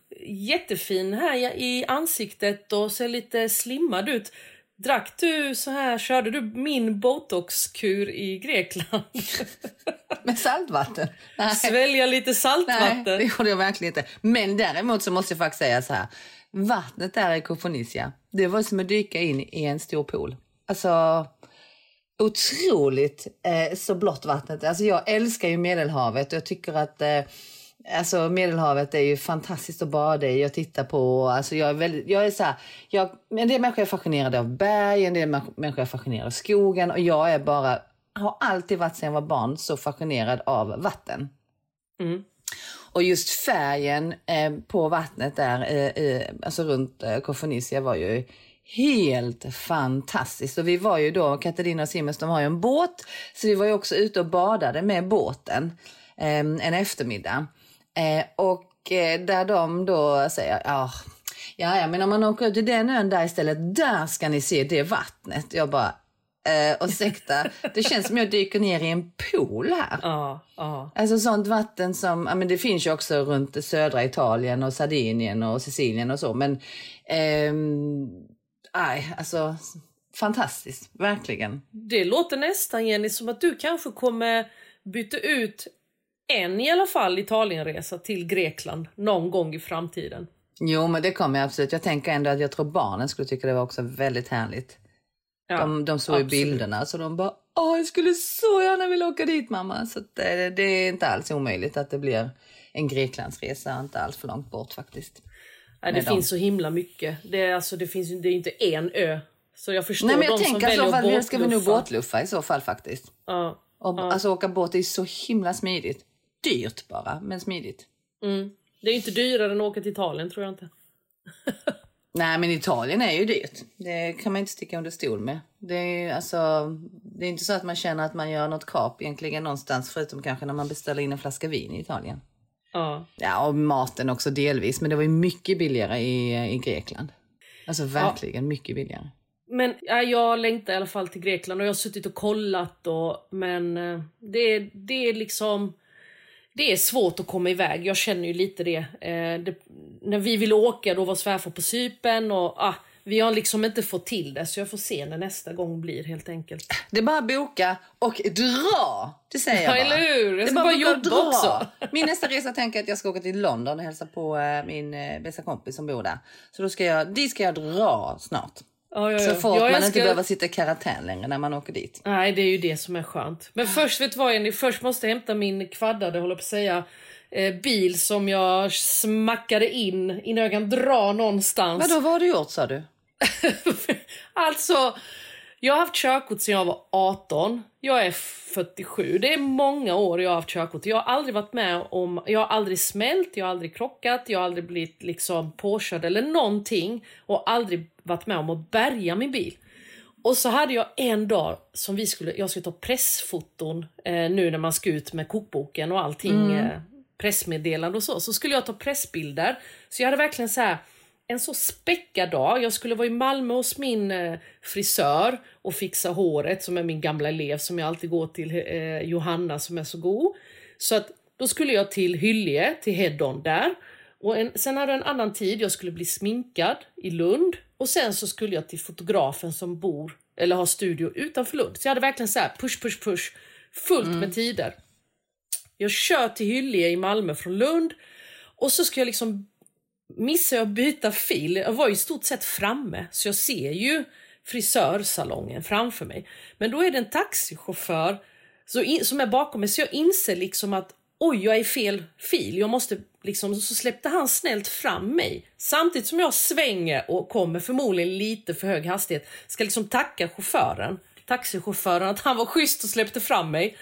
jättefin här i ansiktet och ser lite slimmad ut. Drack du så här, körde du min botoxkur i Grekland? Med saltvatten? Nej. Svälja lite saltvatten? Nej, det gjorde jag verkligen inte. Men däremot så måste jag faktiskt säga så här. Vattnet där i Kofonissia, det var som att dyka in i en stor pool. Alltså, otroligt eh, så blått vattnet. Alltså jag älskar ju Medelhavet och jag tycker att eh, Alltså Medelhavet är ju fantastiskt att bada i och titta på. Alltså jag är väldigt, jag är så här, jag, en del människor är fascinerade av berg, en del människor är fascinerade av skogen och jag är bara, har alltid varit sedan jag var barn så fascinerad av vatten. Mm. Och just färgen eh, på vattnet där, eh, eh, alltså runt eh, Kofonissia var ju helt fantastiskt. Och vi var ju då, Katarina och Simmers, de har ju en båt, så vi var ju också ute och badade med båten eh, en eftermiddag. Eh, och eh, där de då säger, ja, ja, men om man åker ut till den ön där istället, där ska ni se det vattnet. Jag bara, eh, och sekta, det känns som jag dyker ner i en pool här. Ja, ja. Alltså sånt vatten som, ja men det finns ju också runt södra Italien och Sardinien och Sicilien och så, men ehm, aj, alltså fantastiskt, verkligen. Det låter nästan Jenny som att du kanske kommer byta ut en i alla fall Italienresa till Grekland någon gång i framtiden. Jo, men det kommer jag absolut. Jag tänker ändå att jag tror barnen skulle tycka det var också väldigt härligt. Ja, de, de såg ju bilderna så de bara Åh, jag skulle så gärna vilja åka dit mamma. Så det, det är inte alls omöjligt att det blir en Greklandsresa, inte alls för långt bort faktiskt. Nej, det dem. finns så himla mycket. Det är, alltså, det finns det är inte en ö. Så jag förstår Nej men de jag som tänker i väljer att fall, ska vi nog båtluffa. båtluffa i så fall faktiskt. Ja. Och, Ja. Alltså åka båt är så himla smidigt. Dyrt bara, men smidigt. Mm. Det är inte dyrare än att åka till Italien tror jag inte. Nej men Italien är ju dyrt. Det kan man inte sticka under stol med. Det är, alltså, det är inte så att man känner att man gör något kap egentligen någonstans förutom kanske när man beställer in en flaska vin i Italien. Ja. Ja och maten också delvis men det var ju mycket billigare i, i Grekland. Alltså verkligen mycket billigare. Men ja, jag längtar i alla fall till Grekland och jag har suttit och kollat och men eh, det, det är liksom det är svårt att komma iväg. Jag känner ju lite det. Eh, det när vi ville åka då var svärfar på Cypern och ah, vi har liksom inte fått till det så jag får se när nästa gång blir helt enkelt. Det är bara att boka och dra! Det säger jag Ja, bara. eller hur? Jag Det är bara bara jobba också. Min nästa resa tänker jag att jag ska åka till London och hälsa på eh, min eh, bästa kompis som bor där. Så då ska jag, dit ska jag dra snart. Ja, ja, Så ja. fort Jag man älskar- inte behöver sitta i karantän längre när man åker dit. Nej, det är ju det som är skönt. Men först, vet du vad Jenny? Först måste jag hämta min kvaddade, håller på att säga, eh, bil som jag smackade in innan jag kan dra någonstans. Vadå, vad har du gjort sa du? alltså, jag har haft körkort sedan jag var 18. Jag är 47. Det är många år jag har haft körkort. Jag har aldrig varit med om... Jag har aldrig smält, jag har aldrig krockat, jag har aldrig blivit liksom påkörd eller någonting. Och aldrig varit med om att bärga min bil. Och så hade jag en dag som vi skulle, jag skulle ta pressfoton eh, nu när man ska ut med kokboken och allting. Eh, pressmeddelande och så. Så skulle jag ta pressbilder. Så jag hade verkligen så här en så späckad dag. Jag skulle vara i Malmö hos min eh, frisör och fixa håret som är min gamla elev som jag alltid går till, eh, Johanna som är så god. Så att då skulle jag till Hyllie, till Hedon där. Och en, sen hade jag en annan tid, jag skulle bli sminkad i Lund. Och sen så skulle jag till fotografen som bor, eller har studio utanför Lund. Så jag hade verkligen så här push, push, push. Fullt med tider. Jag kör till Hyllie i Malmö från Lund. Och så ska jag liksom missade jag att byta fil. Jag var ju i stort sett framme, så jag ser ju frisörsalongen framför mig. Men då är det en taxichaufför som är bakom mig, så jag inser liksom att oj, jag är i fel fil. Jag måste liksom, så släppte han snällt fram mig. Samtidigt som jag svänger och kommer förmodligen lite för hög hastighet. Ska liksom tacka chauffören, taxichauffören, att han var schysst och släppte fram mig.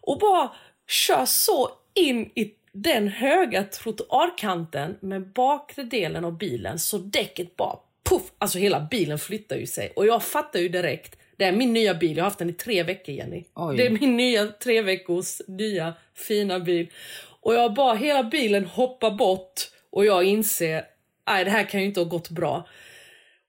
Och bara kör så in i den höga trottoarkanten med bakre delen av bilen så däcket bara puff, alltså hela bilen flyttar ju sig. Och jag fattar ju direkt, det är min nya bil, jag har haft den i tre veckor Jenny. Oj. Det är min nya tre veckors nya fina bil. Och jag bara, hela bilen hoppar bort och jag inser, nej det här kan ju inte ha gått bra.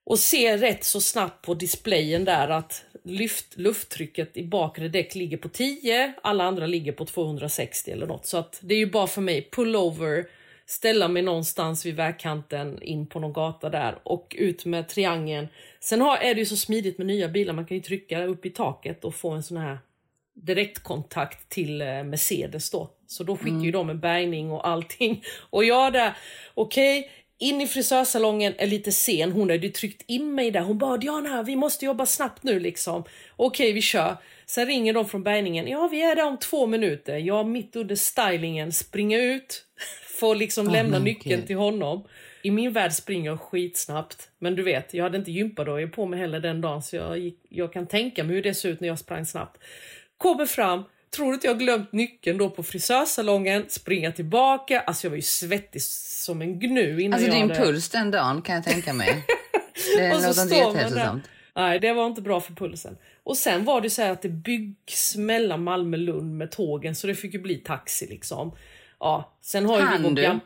Och ser rätt så snabbt på displayen där att lyft, lufttrycket i bakre däck ligger på 10, alla andra ligger på 260 eller något. Så att det är ju bara för mig, pull over, ställa mig någonstans vid vägkanten in på någon gata där och ut med triangeln. Sen har, är det ju så smidigt med nya bilar, man kan ju trycka upp i taket och få en sån här direktkontakt till eh, Mercedes då. Så då skickar ju de en bärgning och allting. Och jag där, okej, in i frisörsalongen är lite sen. Hon hade ju tryckt in mig där. Hon bara Diana, vi måste jobba snabbt nu liksom. Okej, vi kör. Sen ringer de från bärgningen. Ja, vi är där om två minuter. Jag mitt under stylingen springer ut. Får liksom lämna men nyckeln gud. till honom. I min värld springer jag skitsnabbt. Men du vet, jag hade inte gympadojer på mig heller den dagen så jag, gick, jag kan tänka mig hur det ser ut när jag sprang snabbt. Kommer fram, tror att jag glömt nyckeln då på frisörsalongen, springer tillbaka. Alltså jag var ju svettig som en gnu innan Alltså din hade... puls den dagen kan jag tänka mig. Det Och låter inte jättehälsosamt. Nej, det var inte bra för pulsen. Och sen var det så här att det byggs mellan Malmö och Lund med tågen så det fick ju bli taxi liksom. Ja, sen har ju vi vår du?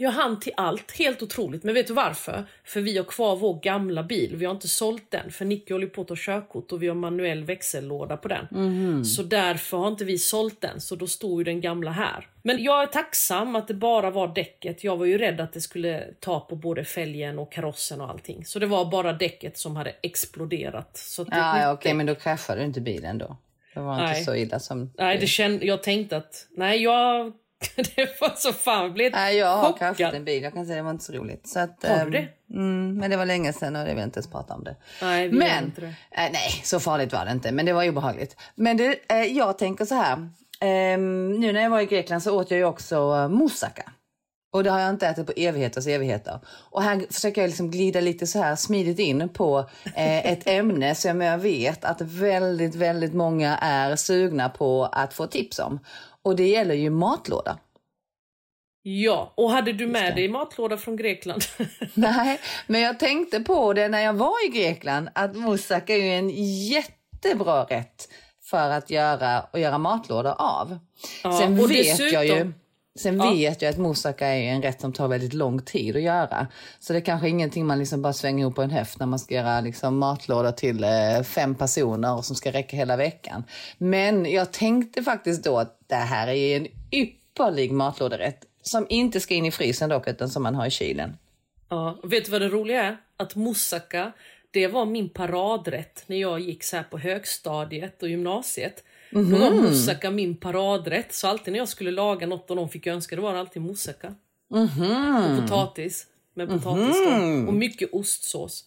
Jag hann till allt, helt otroligt. Men vet du varför? För vi har kvar vår gamla bil. Vi har inte sålt den. För Nicky håller på att ta körkort och vi har manuell växellåda på den. Mhm. Så därför har inte vi sålt den. Så då står ju den gamla här. Men jag är tacksam att det bara var däcket. Jag var ju rädd att det skulle ta på både fälgen och karossen och allting. Så det var bara däcket som hade exploderat. Så Ja, nytt okej, men då kraschade du inte bilen då. Det var inte Nej. så illa som... Nej, det känd, jag tänkte att... Nej, jag... det var så fan... Jag blev Nej, jag har kraschat en bil. Jag kan säga det var inte så roligt. Så att, Har du ehm, det? Mm, men det var länge sedan och jag vill inte ens prata om det. Nej, men, inte det. eh, nej, så farligt var det inte. Men det var obehagligt. Men det, eh, jag tänker så här. ehm, nu när jag var i Grekland så åt jag ju också uh, moussaka. Och det har jag inte ätit på evigheters evigheter. Och här försöker jag liksom glida lite så här smidigt in på eh, ett ämne som jag vet att väldigt, väldigt många är sugna på att få tips om. Och det gäller ju matlåda. Ja, och hade du med dig matlåda från Grekland? Nej, men jag tänkte på det när jag var i Grekland att moussaka är ju en jättebra rätt för att göra och göra matlådor av. Ja, Sen vet dessutom- jag ju Sen Ja. vet jag att moussaka är en rätt som tar väldigt lång tid att göra. Så det är kanske ingenting man liksom bara svänger ihop på en höft när man ska göra liksom matlådor till eh, fem personer som ska räcka hela veckan. Men jag tänkte faktiskt då att det här är en ypperlig matlåderätt som inte ska in i frysen dock utan som man har i kylen. ja, vet du vad det roliga är? Att moussaka, det var min paradrätt när jag gick så här på högstadiet och gymnasiet. Då Mhm. var moussaka min paradrätt. Så alltid när jag skulle laga något och någon fick önska, det var alltid moussaka. Mhm. Och potatis. Med potatis då. Och mycket ostsås.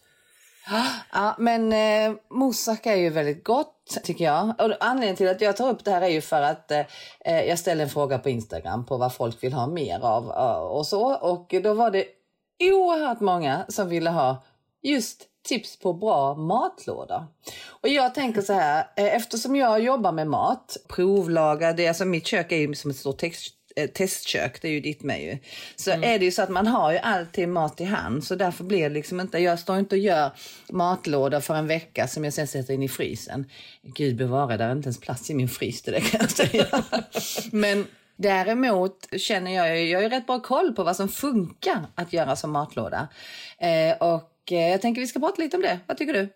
Ja, men eh, moussaka är ju väldigt gott tycker jag. Och anledningen till att jag tar upp det här är ju för att eh, jag ställde en fråga på Instagram på vad folk vill ha mer av eh, och så. Och då var det oerhört många som ville ha just tips på bra matlådor. Och jag tänker så här, eh, eftersom jag jobbar med mat, provlagar, det, alltså mitt kök är ju som ett stort text, eh, testkök, det är ju ditt med ju. Så är det ju så att man har ju alltid mat i hand så därför blir det liksom inte, jag står inte och gör matlådor för en vecka som jag sen sätter in i frysen. Gud bevare, där är inte ens plats i min frys till det kan jag säga. Men Däremot känner jag ju, jag har ju rätt bra koll på vad som funkar att göra som matlåda. Eh, och eh, jag tänker vi ska prata lite om det. Vad tycker du?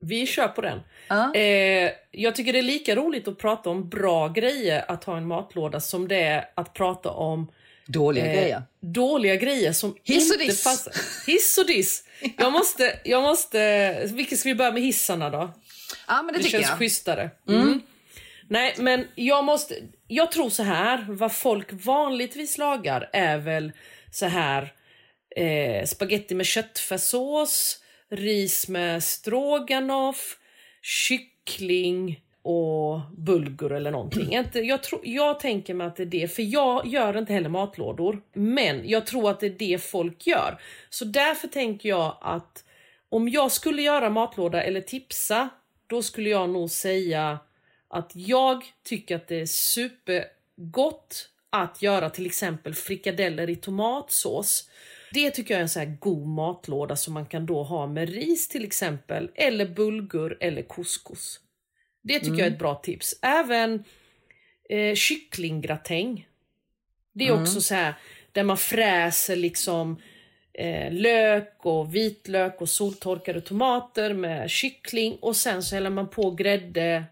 Vi kör på den. Ja. Eh, jag tycker det är lika roligt att prata om bra grejer att ha en matlåda som det är att prata om Dåliga eh, grejer. dåliga grejer som Hiss och diss. passar. Hiss och diss. Jag måste, jag måste, vilket ska vi börja med hissarna då? Ja men det, Det känns jag. schysstare. Mm. Nej, men jag måste... Jag tror så här, vad folk vanligtvis lagar är väl så här eh, spaghetti med köttfärssås, ris med stroganoff, kyckling och bulgur eller någonting. Jag, tror, jag tänker mig att det är det, för jag gör inte heller matlådor. Men jag tror att det är det folk gör. Så därför tänker jag att om jag skulle göra matlåda eller tipsa, då skulle jag nog säga att jag tycker att det är supergott att göra till exempel frikadeller i tomatsås. Det tycker jag är en så här god matlåda som man kan då ha med ris till exempel, eller bulgur eller couscous. Det tycker jag är ett bra tips. Även eh, kycklinggratäng. Det är också så här där man fräser liksom eh, lök och vitlök och soltorkade tomater med kyckling och sen så häller man på grädde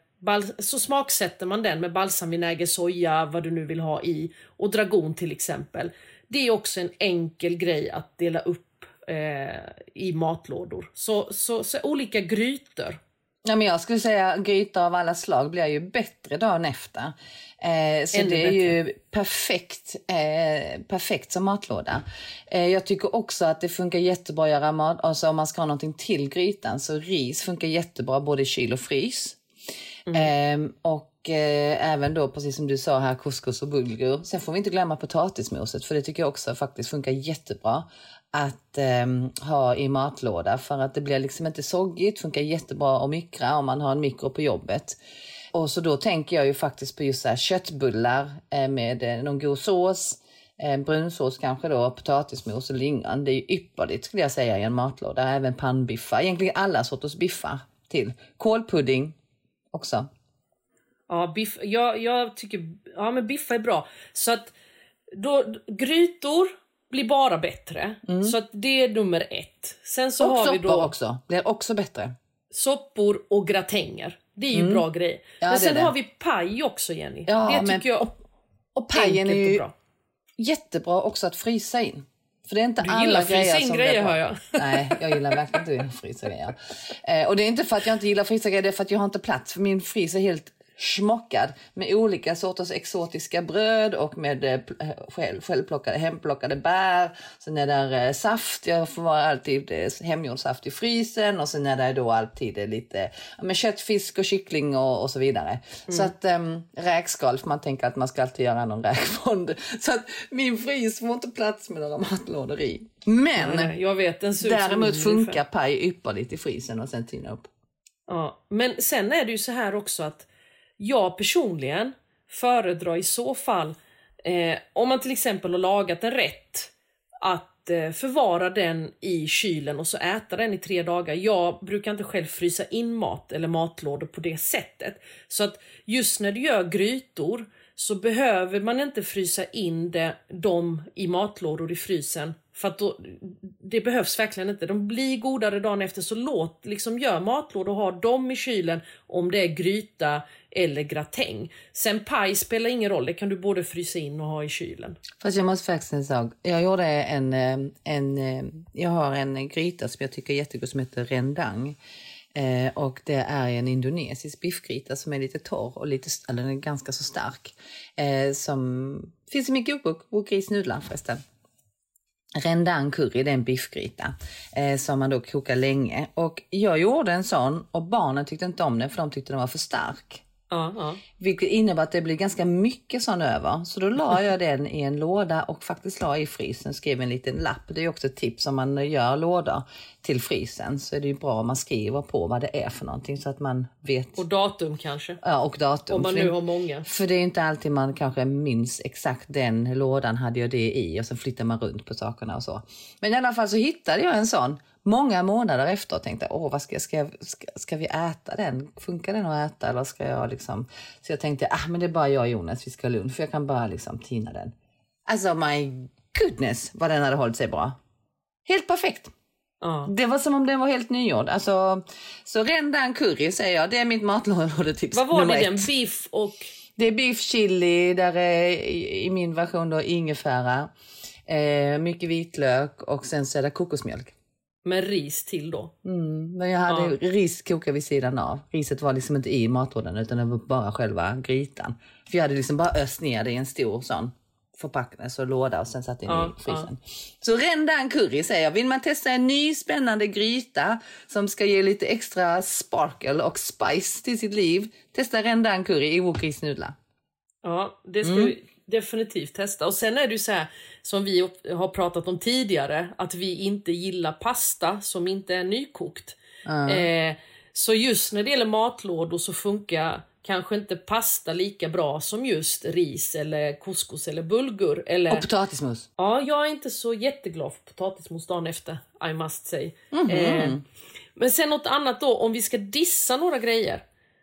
så smaksätter man den med balsamvinäger, soja, vad du nu vill ha i och dragon till exempel. Det är också en enkel grej att dela upp eh, i matlådor. Så, så, så olika grytor. Ja, men jag skulle säga gryta av alla slag blir ju bättre dagen efter. Eh, så Ännu det är ju perfekt, eh, perfekt som matlåda. Eh, jag tycker också att det funkar jättebra att göra mat, alltså om man ska ha någonting till grytan så ris funkar jättebra både i kyl och frys. Eh, och eh, även då, precis som du sa här, couscous och bulgur. Sen får vi inte glömma potatismoset för det tycker jag också faktiskt funkar jättebra att eh, ha i matlåda för att det blir liksom inte soggigt, funkar jättebra att mikra om man har en mikro på jobbet. Och så då tänker jag ju faktiskt på just så här köttbullar eh, med eh, någon god sås, eh, brunsås kanske då, potatismos och lingon. Det är ju ypperligt skulle jag säga i en matlåda. Även pannbiffar, egentligen alla sorters biffar till. Kålpudding också. Ja, biff, jag, jag tycker ja, men biffar är bra. Så att då, grytor blir bara bättre. Så att det är nummer ett. Sen så och har vi då också, blir också bättre. soppor och gratänger. Det är ju bra grejer. Mm. Ja, men sen har vi paj också Jenny. Ja, det men- tycker jag Och pajen är och ju bra. jättebra också att frysa in. För det är inte Du alla gillar att frysa grejer in grejer, hör jag. Nej, jag gillar verkligen inte frysa grejer. Eh, och det är inte för att jag inte gillar frysa grejer, det är för att jag har inte plats. För min frys är helt smockad med olika sorters exotiska bröd och med eh, eh, själv, självplockade, hemplockade bär. Sen är där eh, saft, jag får vara alltid hemgjord saft i frysen och sen är det då alltid lite med kött, fisk och kyckling och, och så vidare. Så att um, räkskal, för man tänker att man ska alltid göra någon räkfond. Så att min frys får inte plats med några matlådor i. Men Nej, jag vet, den däremot funkar paj ypperligt i frysen och sen tina upp. Ja, men sen är det ju så här också att jag personligen föredrar i så fall, eh, om man till exempel har lagat en rätt, att eh, förvara den i kylen och så äta den i tre dagar. Jag brukar inte själv frysa in mat eller matlådor på det sättet. Så att just när du gör grytor så behöver man inte frysa in det, dem i matlådor i frysen. För att då, det behövs verkligen inte. De blir godare dagen efter så låt, liksom gör matlådor och ha dem i kylen om det är gryta eller gratäng. Sen paj spelar ingen roll, det kan du både frysa in och ha i kylen. Fast jag måste faktiskt en sak. Jag gjorde en, eh, en, eh, jag har en gryta som jag tycker är jättegod som heter rendang. Eh, och det är en indonesisk biffgryta som är lite torr och lite, eller den är ganska så stark. Eh, som finns i min kokbok, Bokrisnudlar förresten. Rendang curry, det är en biffgryta eh, som man då kokar länge. Och jag gjorde en sån och barnen tyckte inte om den för de tyckte den var för stark. Ja, ja. Vilket innebär att det blir ganska mycket sån över. Så då la jag den i en låda och faktiskt la i frysen. Skrev en liten lapp. Det är också ett tips om man gör lådor till frysen. Så är det ju bra om man skriver på vad det är för någonting så att man vet. Och datum kanske. Ja, och datum. Om man nu har många. För det är inte alltid man kanske minns exakt den lådan hade jag det i och sen flyttar man runt på sakerna och så. Men i alla fall så hittade jag en sån många månader efter och tänkte åh vad ska, jag- ska, jag- ska, ska vi äta den? Funkar den att äta eller ska jag liksom? Så jag tänkte ah men det är bara jag och Jonas vi ska ha lunch för jag kan bara liksom tina den. Alltså my goodness vad den hade hållit sig bra. Helt perfekt. Ja. Det var som om den var helt nygjord. Alltså, så rendang curry säger jag, det är mitt matlådetips Vad var det i den? Biff och... Det är beef chili, där är i, i min version då ingefära, eh, mycket vitlök och sen så är det kokosmjölk. Med ris till då. Mm, men jag hade ris kokade vid sidan av. Riset var liksom inte i matlådan utan det var bara själva grytan. För jag hade liksom bara öst ner det i en stor sån förpackning, så låda och sen satt in Ja, i frysen. Så rendan curry säger jag. Vill man testa en ny spännande gryta som ska ge lite extra sparkle och spice till sitt liv, testa rendan curry i wokrisnudlar. Ja, det ska Mm. vi definitivt testa. Och sen är det ju så här, som vi har pratat om tidigare, att vi inte gillar pasta som inte är nykokt. Eh, så just när det gäller matlådor så funkar kanske inte pasta lika bra som just ris eller couscous eller bulgur. Eller... Och potatismos. Ja, jag är inte så jätteglad för potatismos dagen efter, I must say. Mhm. Eh, men sen något annat då, om vi ska dissa några grejer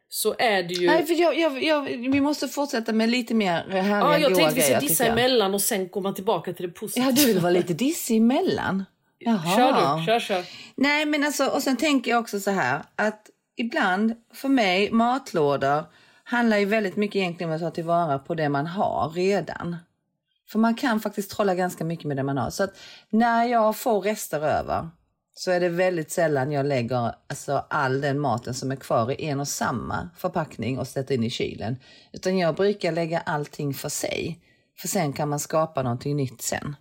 så är det ju... Nej, för jag, jag, jag, vi måste fortsätta med lite mer härliga ja, jag tänkte vi ska dissa emellan och sen komma tillbaka till det positiva. Ja, du vill vara lite dissig emellan? Jaha. Kör du, kör, kör. Nej, men alltså, och sen tänker jag också så här att ibland för mig matlådor handlar ju väldigt mycket egentligen om att ta tillvara på det man har redan. För man kan faktiskt trolla ganska mycket med det man har. Så att när jag får rester över så är det väldigt sällan jag lägger alltså, all den maten som är kvar i en och samma förpackning och sätter in i kylen. Utan jag brukar lägga allting för sig. För sen kan man skapa någonting nytt sen.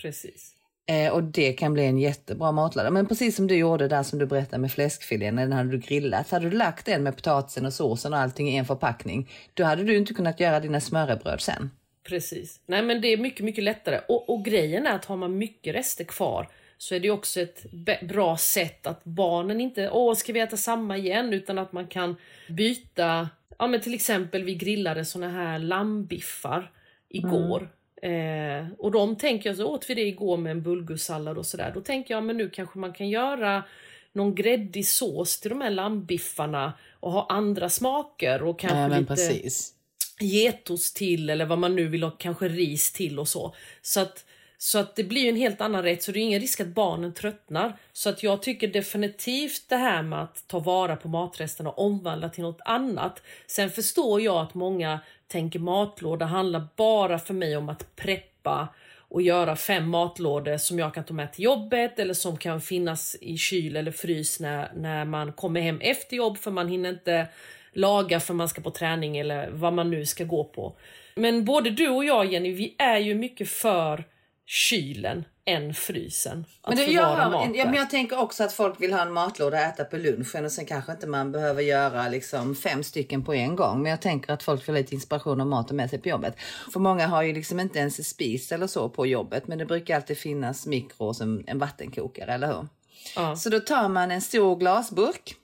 Precis. Eh, och det kan bli en jättebra matlåda. Men precis som du gjorde där som du berättade med fläskfilén, när den hade du grillat. Hade du lagt den med potatisen och såsen och allting i en förpackning, då hade du inte kunnat göra dina smörrebröd sen. Precis. Nej men det är mycket, mycket lättare. Och, och grejen är att har man mycket rester kvar så är det också ett bra sätt att barnen inte, åh ska vi äta samma igen? Utan att man kan byta, ja men till exempel vi grillade såna här lammbiffar igår. Eh, och de tänker jag, så åt vi det igår med en bulgursallad och sådär. Då tänker jag, men nu kanske man kan göra någon gräddig sås till de här lammbiffarna och ha andra smaker och kanske lite getost till eller vad man nu vill ha, kanske ris till och så. Så att, så att det blir en helt annan rätt så det är ingen risk att barnen tröttnar. Så att jag tycker definitivt det här med att ta vara på matresterna och omvandla till något annat. Sen förstår jag att många tänker matlåda handlar bara för mig om att preppa och göra fem matlådor som jag kan ta med till jobbet eller som kan finnas i kyl eller frys när, när man kommer hem efter jobb för man hinner inte laga för man ska på träning eller vad man nu ska gå på. Men både du och jag Jenny, vi är ju mycket för kylen än frysen. Att Men, det, jag, mat ja, men jag tänker också att folk vill ha en matlåda att äta på lunchen och sen kanske inte man behöver göra liksom fem stycken på en gång. Men jag tänker att folk får lite inspiration och mat med sig på jobbet. För många har ju liksom inte ens en spis eller så på jobbet men det brukar alltid finnas mikro som en vattenkokare, eller hur? Ja. Så då tar man en stor glasburk,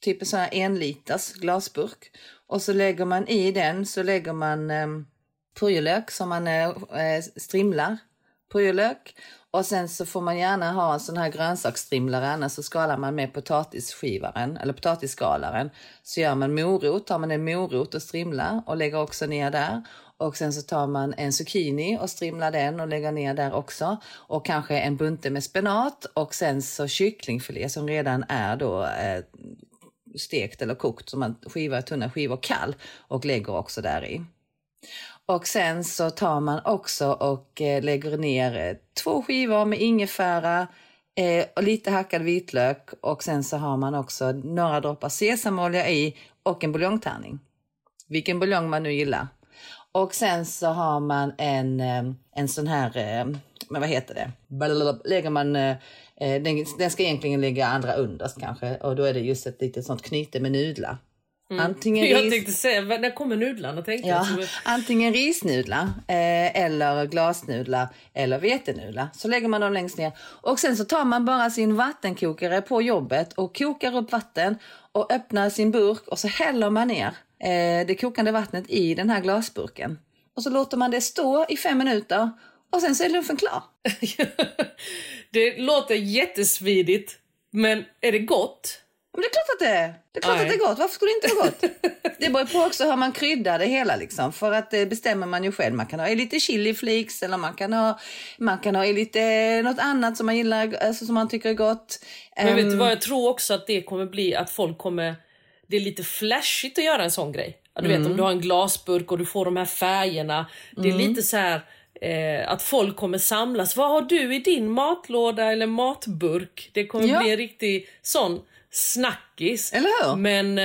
typ en sån här en liters glasburk. Och så lägger man i den så lägger man eh, purjolök som man eh, eh, strimlar. Purjolök. Och sen så får man gärna ha en sån här grönsaksstrimlare, annars så skalar man med potatisskivaren eller potatisskalaren. Så gör man morot, tar man en morot och strimlar och lägger också ner där. Och sen så tar man en zucchini och strimlar den och lägger ner där också. Och kanske en bunte med spenat och sen så kycklingfilé som redan är då eh, stekt eller kokt som man skivar i tunna skivor kall och lägger också där i. Och sen så tar man också och eh, lägger ner eh, två skivor med ingefära eh, och lite hackad vitlök och sen så har man också några droppar sesamolja i och en buljongtärning. Vilken buljong man nu gillar. Och sen så har man en, eh, en sån här, eh, men vad heter det? Blablabla. Lägger man, den, den ska egentligen ligga andra underst kanske och då är det just ett litet sånt knyte med nudlar. Antingen Mm. Jag ris- tänkte säga, när kommer nudlarna? Tänkte Ja, jag. Antingen risnudlar eh, eller glasnudlar eller vetenudlar. Så lägger man dem längst ner. Och sen så tar man bara sin vattenkokare på jobbet och kokar upp vatten och öppnar sin burk och så häller man ner eh, det kokande vattnet i den här glasburken. Och så låter man det stå i fem minuter och sen så är lunchen klar. det låter jättesvidigt, men är det gott? Men det är klart att det är. Klart Nej. att det är gott. Varför skulle det inte vara gott? Det beror på också hur man kryddar det hela liksom. För att det bestämmer man ju själv. Man kan ha i lite chili flakes eller man kan ha, man kan ha lite något annat som man gillar, alltså som man tycker är gott. Men vet du Ehm, vad, jag tror också att det kommer bli att folk kommer... Det är lite flashigt att göra en sån grej. Du vet Mm. om du har en glasburk och du får de här färgerna. Det är lite så här eh, att folk kommer samlas. Vad har du i din matlåda eller matburk? Det kommer Ja. bli en riktig sån snackis. Eller hur? Men,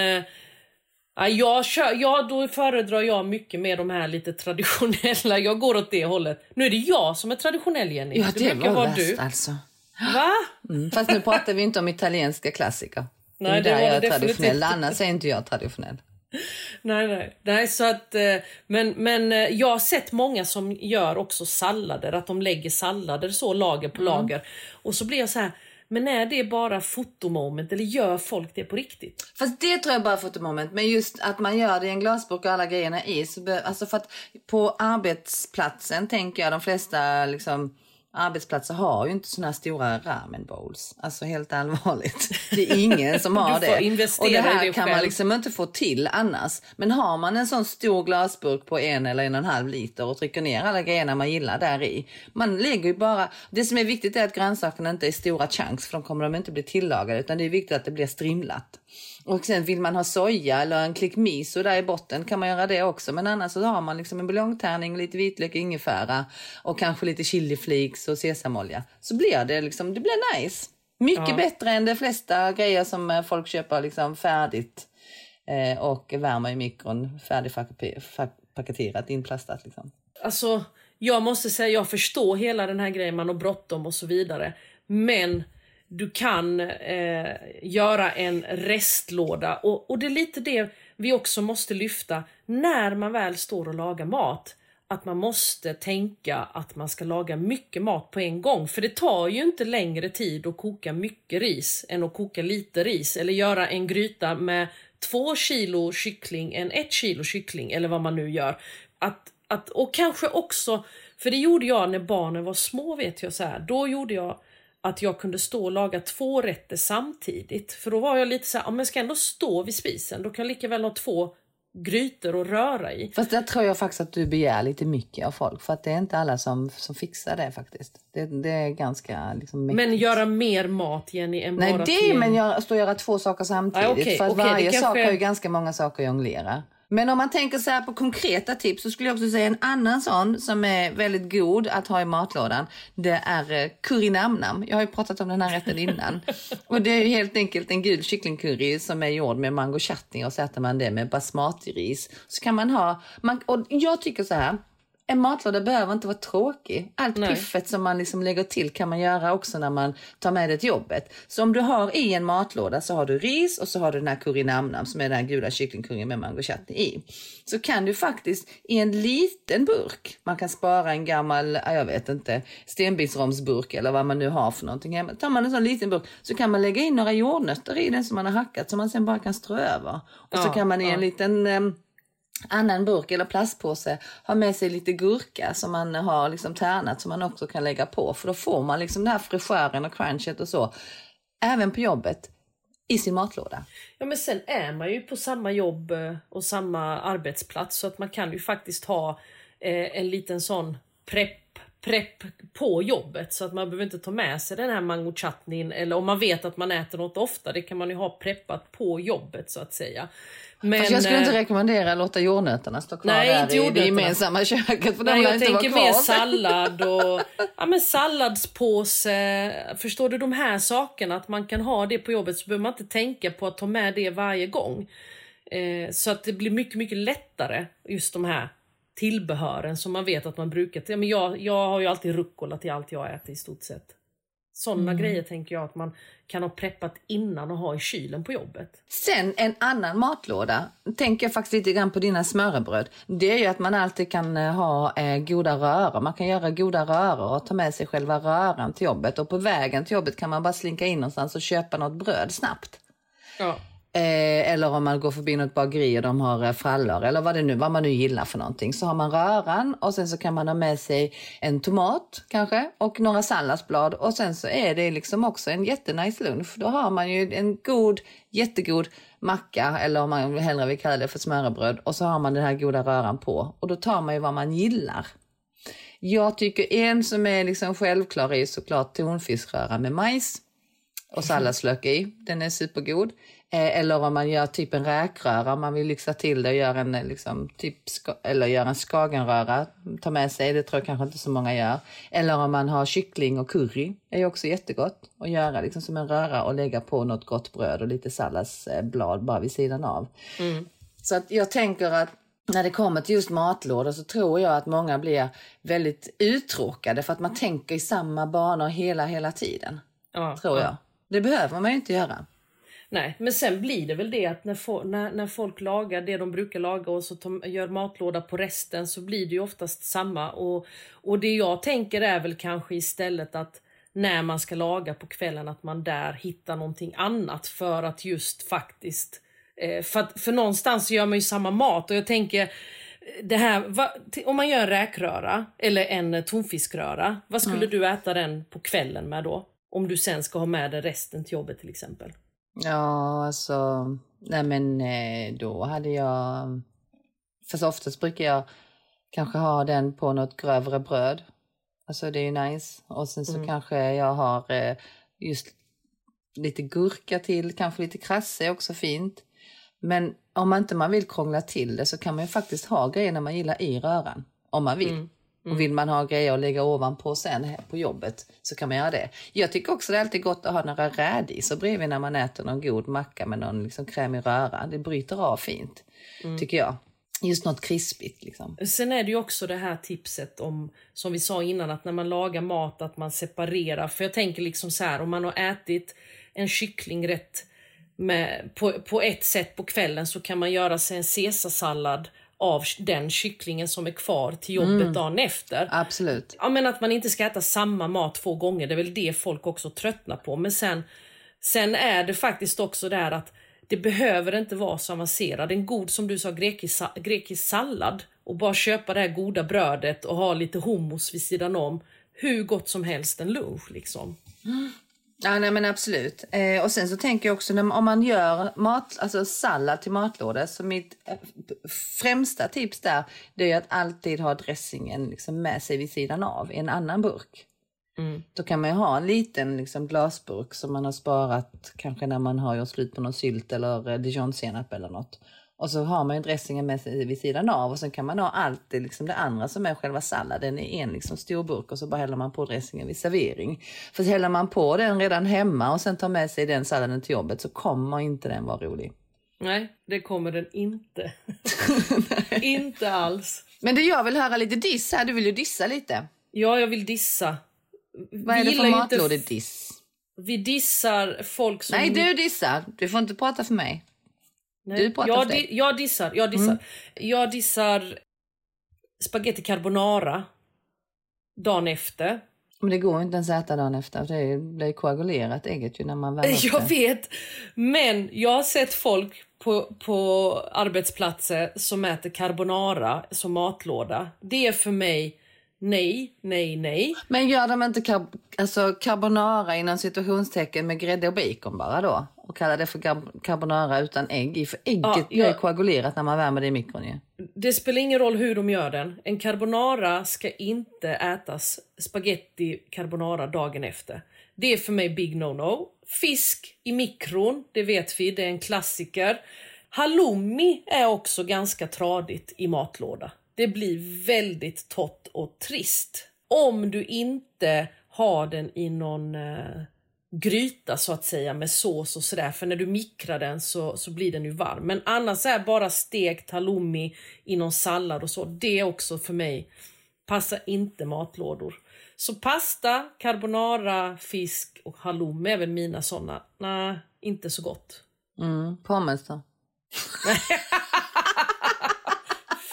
Ja, jag kör, ja, då föredrar jag mycket mer de här lite traditionella. Jag går åt det hållet. Nu är det jag som är traditionell Jenny. Ja, det, brukar var vara värst du. alltså. Va? Mm. Fast nu pratar vi inte om italienska klassiker. Nej, det det är var där jag det är definitivt traditionell, annars är inte jag traditionell. Nej, nej. nej så att, eh, men, men eh, jag har sett många som gör också sallader, att de lägger sallader så lager på lager. Och så blir jag så här, men är det bara fotomoment eller gör folk det på riktigt? Fast det tror jag bara är fotomoment. Men just att man gör det i en glasburk och alla grejerna i. Så be, alltså för att på arbetsplatsen tänker jag de flesta liksom, arbetsplatser har ju inte såna här stora ramen bowls. Alltså helt allvarligt. Det är ingen som har det. och det här det kan man liksom inte få till annars. Men har man en sån stor glasburk på en eller en och en halv liter och trycker ner alla grejerna man gillar där i. Man lägger ju bara, det som är viktigt är att grönsakerna inte är stora chunks för då kommer de inte bli tillagade utan det är viktigt att det blir strimlat. Och sen vill man ha soja eller en klick miso där i botten kan man göra det också. Men annars så har man liksom en buljongtärning, lite vitlök, ingefära och kanske lite chiliflakes och sesamolja. Så blir det liksom, det blir nice. Mycket bättre än de flesta grejer som eh, folk köper liksom färdigt eh, och värmer i mikron, färdigpaketerat, inplastat liksom. Alltså, jag måste säga, jag förstår hela den här grejen, man har bråttom och så vidare. Men du kan eh, göra en restlåda. Och, och det är lite det vi också måste lyfta när man väl står och lagar mat. Att man måste tänka att man ska laga mycket mat på en gång. För det tar ju inte längre tid att koka mycket ris än att koka lite ris. Eller göra en gryta med två kilo kyckling än ett kilo kyckling. Eller vad man nu gör. Att, att, och kanske också, för det gjorde jag när barnen var små vet jag så här. Då gjorde jag att jag kunde stå och laga två rätter samtidigt. För då var jag lite så här, om jag ska ändå stå vid spisen, då kan jag lika väl ha två grytor att röra i. Fast där tror jag faktiskt att du begär lite mycket av folk. För att det är inte alla som, som fixar det faktiskt. Det, det är ganska liksom mäktigt. Men göra mer mat Jenny än Nej, bara det till- men jag står och göra två saker samtidigt. Ah, okej, för att det varje sak har ju ganska många saker att jonglera. Men om man tänker så här på konkreta tips så skulle jag också säga en annan sån som är väldigt god att ha i matlådan. Det är eh, curry namnam. Jag har ju pratat om den här rätten innan. och det är helt enkelt en gul kycklingcurry som är gjord med mango chutney och så äter man det med basmati-ris. Så kan man ha, man, och jag tycker så här. En matlåda behöver inte vara tråkig. Allt Nej. piffet som man liksom lägger till kan man göra också när man tar med det till jobbet. Så om du har i en matlåda så har du ris och så har du den här curry namnam som är den här gula kycklingcurryn med mango chutney i. Så kan du faktiskt i en liten burk, man kan spara en gammal, ja, jag vet inte, stenbitsromsburk eller vad man nu har för någonting hemma. Tar man en sån liten burk så kan man lägga in några jordnötter i den som man har hackat som man sen bara kan strö över. Och så Ja, kan man i ja. en liten em, annan burk eller plastpåse ha med sig lite gurka som man har liksom tärnat som man också kan lägga på. För då får man liksom den här fräschören och crunchet och så. Även på jobbet i sin matlåda. Ja men sen är man ju på samma jobb eh, och samma arbetsplats så att man kan ju faktiskt ha eh, en liten sån prepp prepp på jobbet så att man behöver inte ta med sig den här mango chutneyn eller om man vet att man äter något ofta, det kan man ju ha preppat på jobbet så att säga. Men, Fast jag skulle inte eh, rekomendera att låta jordnötterna stå kvar Nej, där inte i det gemensamma köket för Nej, jag inte tänker mer sallad och ja, men salladspåse. Förstår du de här sakerna? Att man kan ha det på jobbet så behöver man inte tänka på att ta med det varje gång. Eh, så att det blir mycket, mycket lättare just de här tillbehören som man vet att man brukar. Ja, men jag, jag har ju alltid rucola till allt jag äter i stort sett. Sådana grejer tänker jag att man kan ha preppat innan och ha i kylen på jobbet. Sen en annan matlåda, tänker jag faktiskt lite grann på dina smörrebröd. Det är ju att man alltid kan eh, ha eh, goda röror. Man kan göra goda röror och ta med sig själva röran till jobbet. Och på vägen till jobbet kan man bara slinka in någonstans och köpa något bröd snabbt. Ja. Eh, eller om man går förbi något bageri och de har eh, frallor eller vad, det nu, vad man nu gillar för någonting. Så har man röran och sen så kan man ha med sig en tomat kanske och några salladsblad och sen så är det liksom också en jättenice lunch. Då har man ju en god, jättegod macka eller om man hellre vill kalla det för smörrebröd och så har man den här goda röran på och då tar man ju vad man gillar. Jag tycker en som är liksom självklar är såklart tonfiskröra med majs och salladslök i. Den är supergod. Eh, eller om man gör typ en räkröra, om man vill lyxa till det och gör en, eh, liksom, typ, eller gör en skagenröra, ta med sig, det tror jag kanske inte så många gör. Eller om man har kyckling och curry, är ju också jättegott att göra liksom som en röra och lägga på något gott bröd och lite salladsblad bara vid sidan av. Så att jag tänker att när det kommer till just matlådor så tror jag att många blir väldigt uttråkade för att man tänker i samma banor hela, hela tiden. Ja, Tror ja. jag. Det behöver man ju inte göra. Nej, men sen blir det väl det att när, när, när folk lagar det de brukar laga och så tar, gör matlåda på resten så blir det ju oftast samma. Och, och det jag tänker är väl kanske istället att när man ska laga på kvällen att man där hittar någonting annat för att just faktiskt... Eh, för, för någonstans gör man ju samma mat och jag tänker det här, va, om man gör en räkröra eller en tonfiskröra, vad skulle du äta den på kvällen med då? Om du sen ska ha med den resten till jobbet till exempel. Ja, alltså, nej men eh, då hade jag, fast oftast brukar jag kanske ha den på något grövre bröd. Alltså det är ju nice. Och sen så kanske jag har eh, just lite gurka till, kanske lite krasse är också fint. Men om man inte man vill krångla till det så kan man ju faktiskt ha grejerna man gillar i röran. Om man vill. Och vill man ha grejer att lägga ovanpå sen på jobbet så kan man göra det. Jag tycker också det är alltid gott att ha några rädisor bredvid när man äter någon god macka med någon liksom krämig röra. Det bryter av fint, tycker jag. Just något krispigt liksom. Sen är det ju också det här tipset om, som vi sa innan, att när man lagar mat att man separerar. För jag tänker liksom så här, om man har ätit en kycklingrätt med, på, på ett sätt på kvällen så kan man göra sig en caesarsallad av den kycklingen som är kvar till jobbet dagen efter. Absolut. Ja, men att man inte ska äta samma mat två gånger, det är väl det folk också tröttnar på. Men sen, sen är det faktiskt också där att det behöver inte vara så avancerat. En god, som du sa, grekisk, grekisk sallad och bara köpa det här goda brödet och ha lite hummus vid sidan om. Hur gott som helst en lunch liksom. Ja, nej, men absolut. Eh, och sen så tänker jag också när, om man gör mat, alltså sallad till matlådor. Så mitt eh, främsta tips där det är att alltid ha dressingen liksom med sig vid sidan av i en annan burk. Då kan man ju ha en liten liksom, glasburk som man har sparat kanske när man har gjort slut på någon sylt eller eh, dijonsenap eller något. Och så har man ju dressingen med sig vid sidan av och sen kan man ha alltid liksom det andra som är själva salladen i en liksom stor burk och så bara häller man på dressingen vid servering. För häller man på den redan hemma och sen tar med sig den salladen till jobbet så kommer inte den vara rolig. Nej, det kommer den inte. inte alls. Men du, jag vill höra lite diss här. Du vill ju dissa lite. Ja, jag vill dissa. Vad är det för matlådediss? Vi dissar folk som... Nej, du dissar. Du får inte prata för mig. Nej, Du jag. Mm. di- jag dissar, jag dissar. Jag dissar spaghetti carbonara dagen efter. Men det går inte ens att äta dagen efter. för Det blir koagulerat ägget ju när man upp Jag vet, men jag har sett folk på, på arbetsplatser som äter carbonara som matlåda. Det är för mig nej, nej, nej. Men gör de inte kar- alltså carbonara inom situationstecken med grädde och bacon bara då? Och kallar det för carbonara utan ägg i? För ägget Ja, jag- koagulerat när man värmer det i mikron ju. Det spelar ingen roll hur de gör den. En carbonara ska inte ätas spaghetti carbonara dagen efter. Det är för mig big no-no. Fisk i mikron, det vet vi, det är en klassiker. Halloumi är också ganska tradigt i matlåda. Det blir väldigt torrt och trist. Om du inte har den i någon eh, gryta så att säga med sås och sådär. För när du mikrar den så, så blir den ju varm. Men annars är bara stekt halloumi i någon sallad och så. Det är också för mig passar inte matlådor. Så pasta, carbonara, fisk och halloumi är väl mina såna. Nej, inte så gott. Mm, pommes då?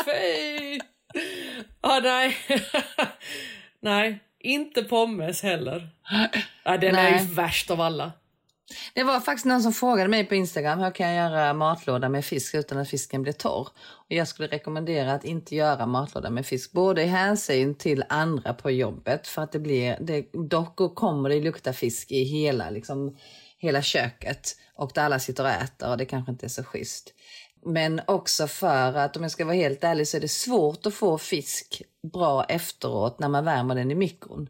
Fy! Ja, nej. nej, inte pommes heller. Ja, den är Nej. ju värst av alla. Det var faktiskt någon som frågade mig på Instagram hur kan jag göra matlåda med fisk utan att fisken blir torr. Och jag skulle rekommendera att inte göra matlåda med fisk, både i hänsyn till andra på jobbet för att det blir, det, dock kommer det lukta fisk i hela, liksom, hela köket och där alla sitter och äter och det kanske inte är så schysst. Men också för att om jag ska vara helt ärlig så är det svårt att få fisk bra efteråt när man värmer den i mikron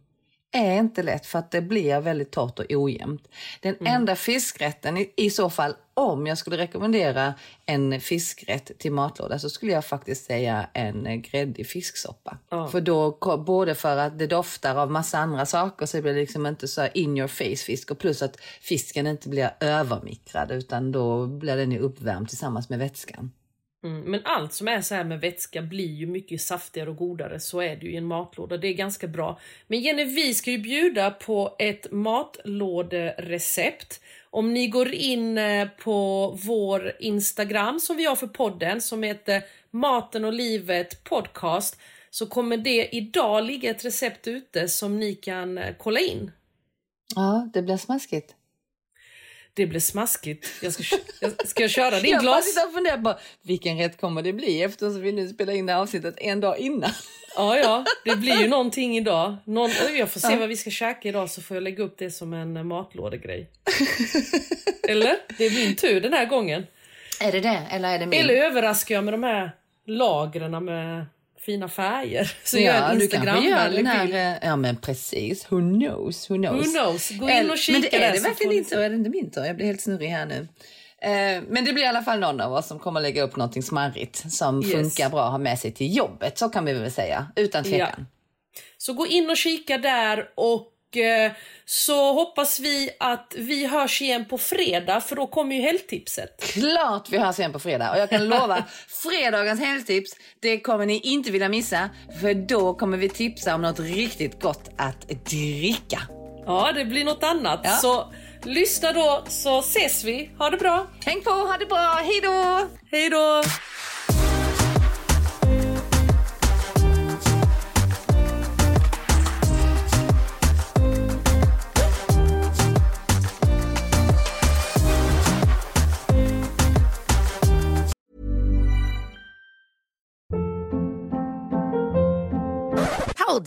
är inte lätt för att det blir väldigt torrt och ojämnt. Den enda fiskrätten i, i så fall, om jag skulle rekommendera en fiskrätt till matlåda så skulle jag faktiskt säga en gräddig fisksoppa. För då, både för att det doftar av massa andra saker så blir det liksom inte så in your face fisk och plus att fisken inte blir övermikrad utan då blir den ju uppvärmd tillsammans med vätskan. Mm, men allt som är så här med vätska blir ju mycket saftigare och godare. Så är det ju i en matlåda. Det är ganska bra. Men Jenny, vi ska ju bjuda på ett matlåderecept. Om ni går in eh, på vår Instagram som vi har för podden som heter Maten och livet podcast så kommer det idag ligga ett recept ute som ni kan eh, kolla in. Ja, det blir smaskigt. Det blir smaskigt. Jag ska, jag, ska jag köra din jag glas? Jag sitter och funderar på vilken rätt kommer det bli eftersom vi nu spelar in det här avsnittet en dag innan. Ja, ja, det blir ju någonting idag. Någon, jag får se ja. vad vi ska käka idag så får jag lägga upp det som en matlådegrej. Eller? Det är min tur den här gången. Är det det? Eller är det min? Eller överraskar jag med de här lagren med fina färger. Så ja, gör en Instagram-vänlig bild. Ja men precis, who knows, who knows. Who knows, gå in och kika Men det, är det verkligen din tur? Är det inte min tur? Jag blir helt snurrig här nu. Eh, men det blir i alla fall någon av oss som kommer lägga upp någonting smarrigt som Yes. funkar bra att ha med sig till jobbet. Så kan vi väl säga, utan tvekan. Så gå in och kika där och eh, så hoppas vi att vi hörs igen på fredag för då kommer ju helgtipset. Klart vi hörs igen på fredag och jag kan lova fredagens helgtips, det kommer ni inte vilja missa för då kommer vi tipsa om något riktigt gott att dricka. Ja, det blir något annat. Ja. Så lyssna då så ses vi. Ha det bra. Häng på, ha det bra, hej då! Hej då!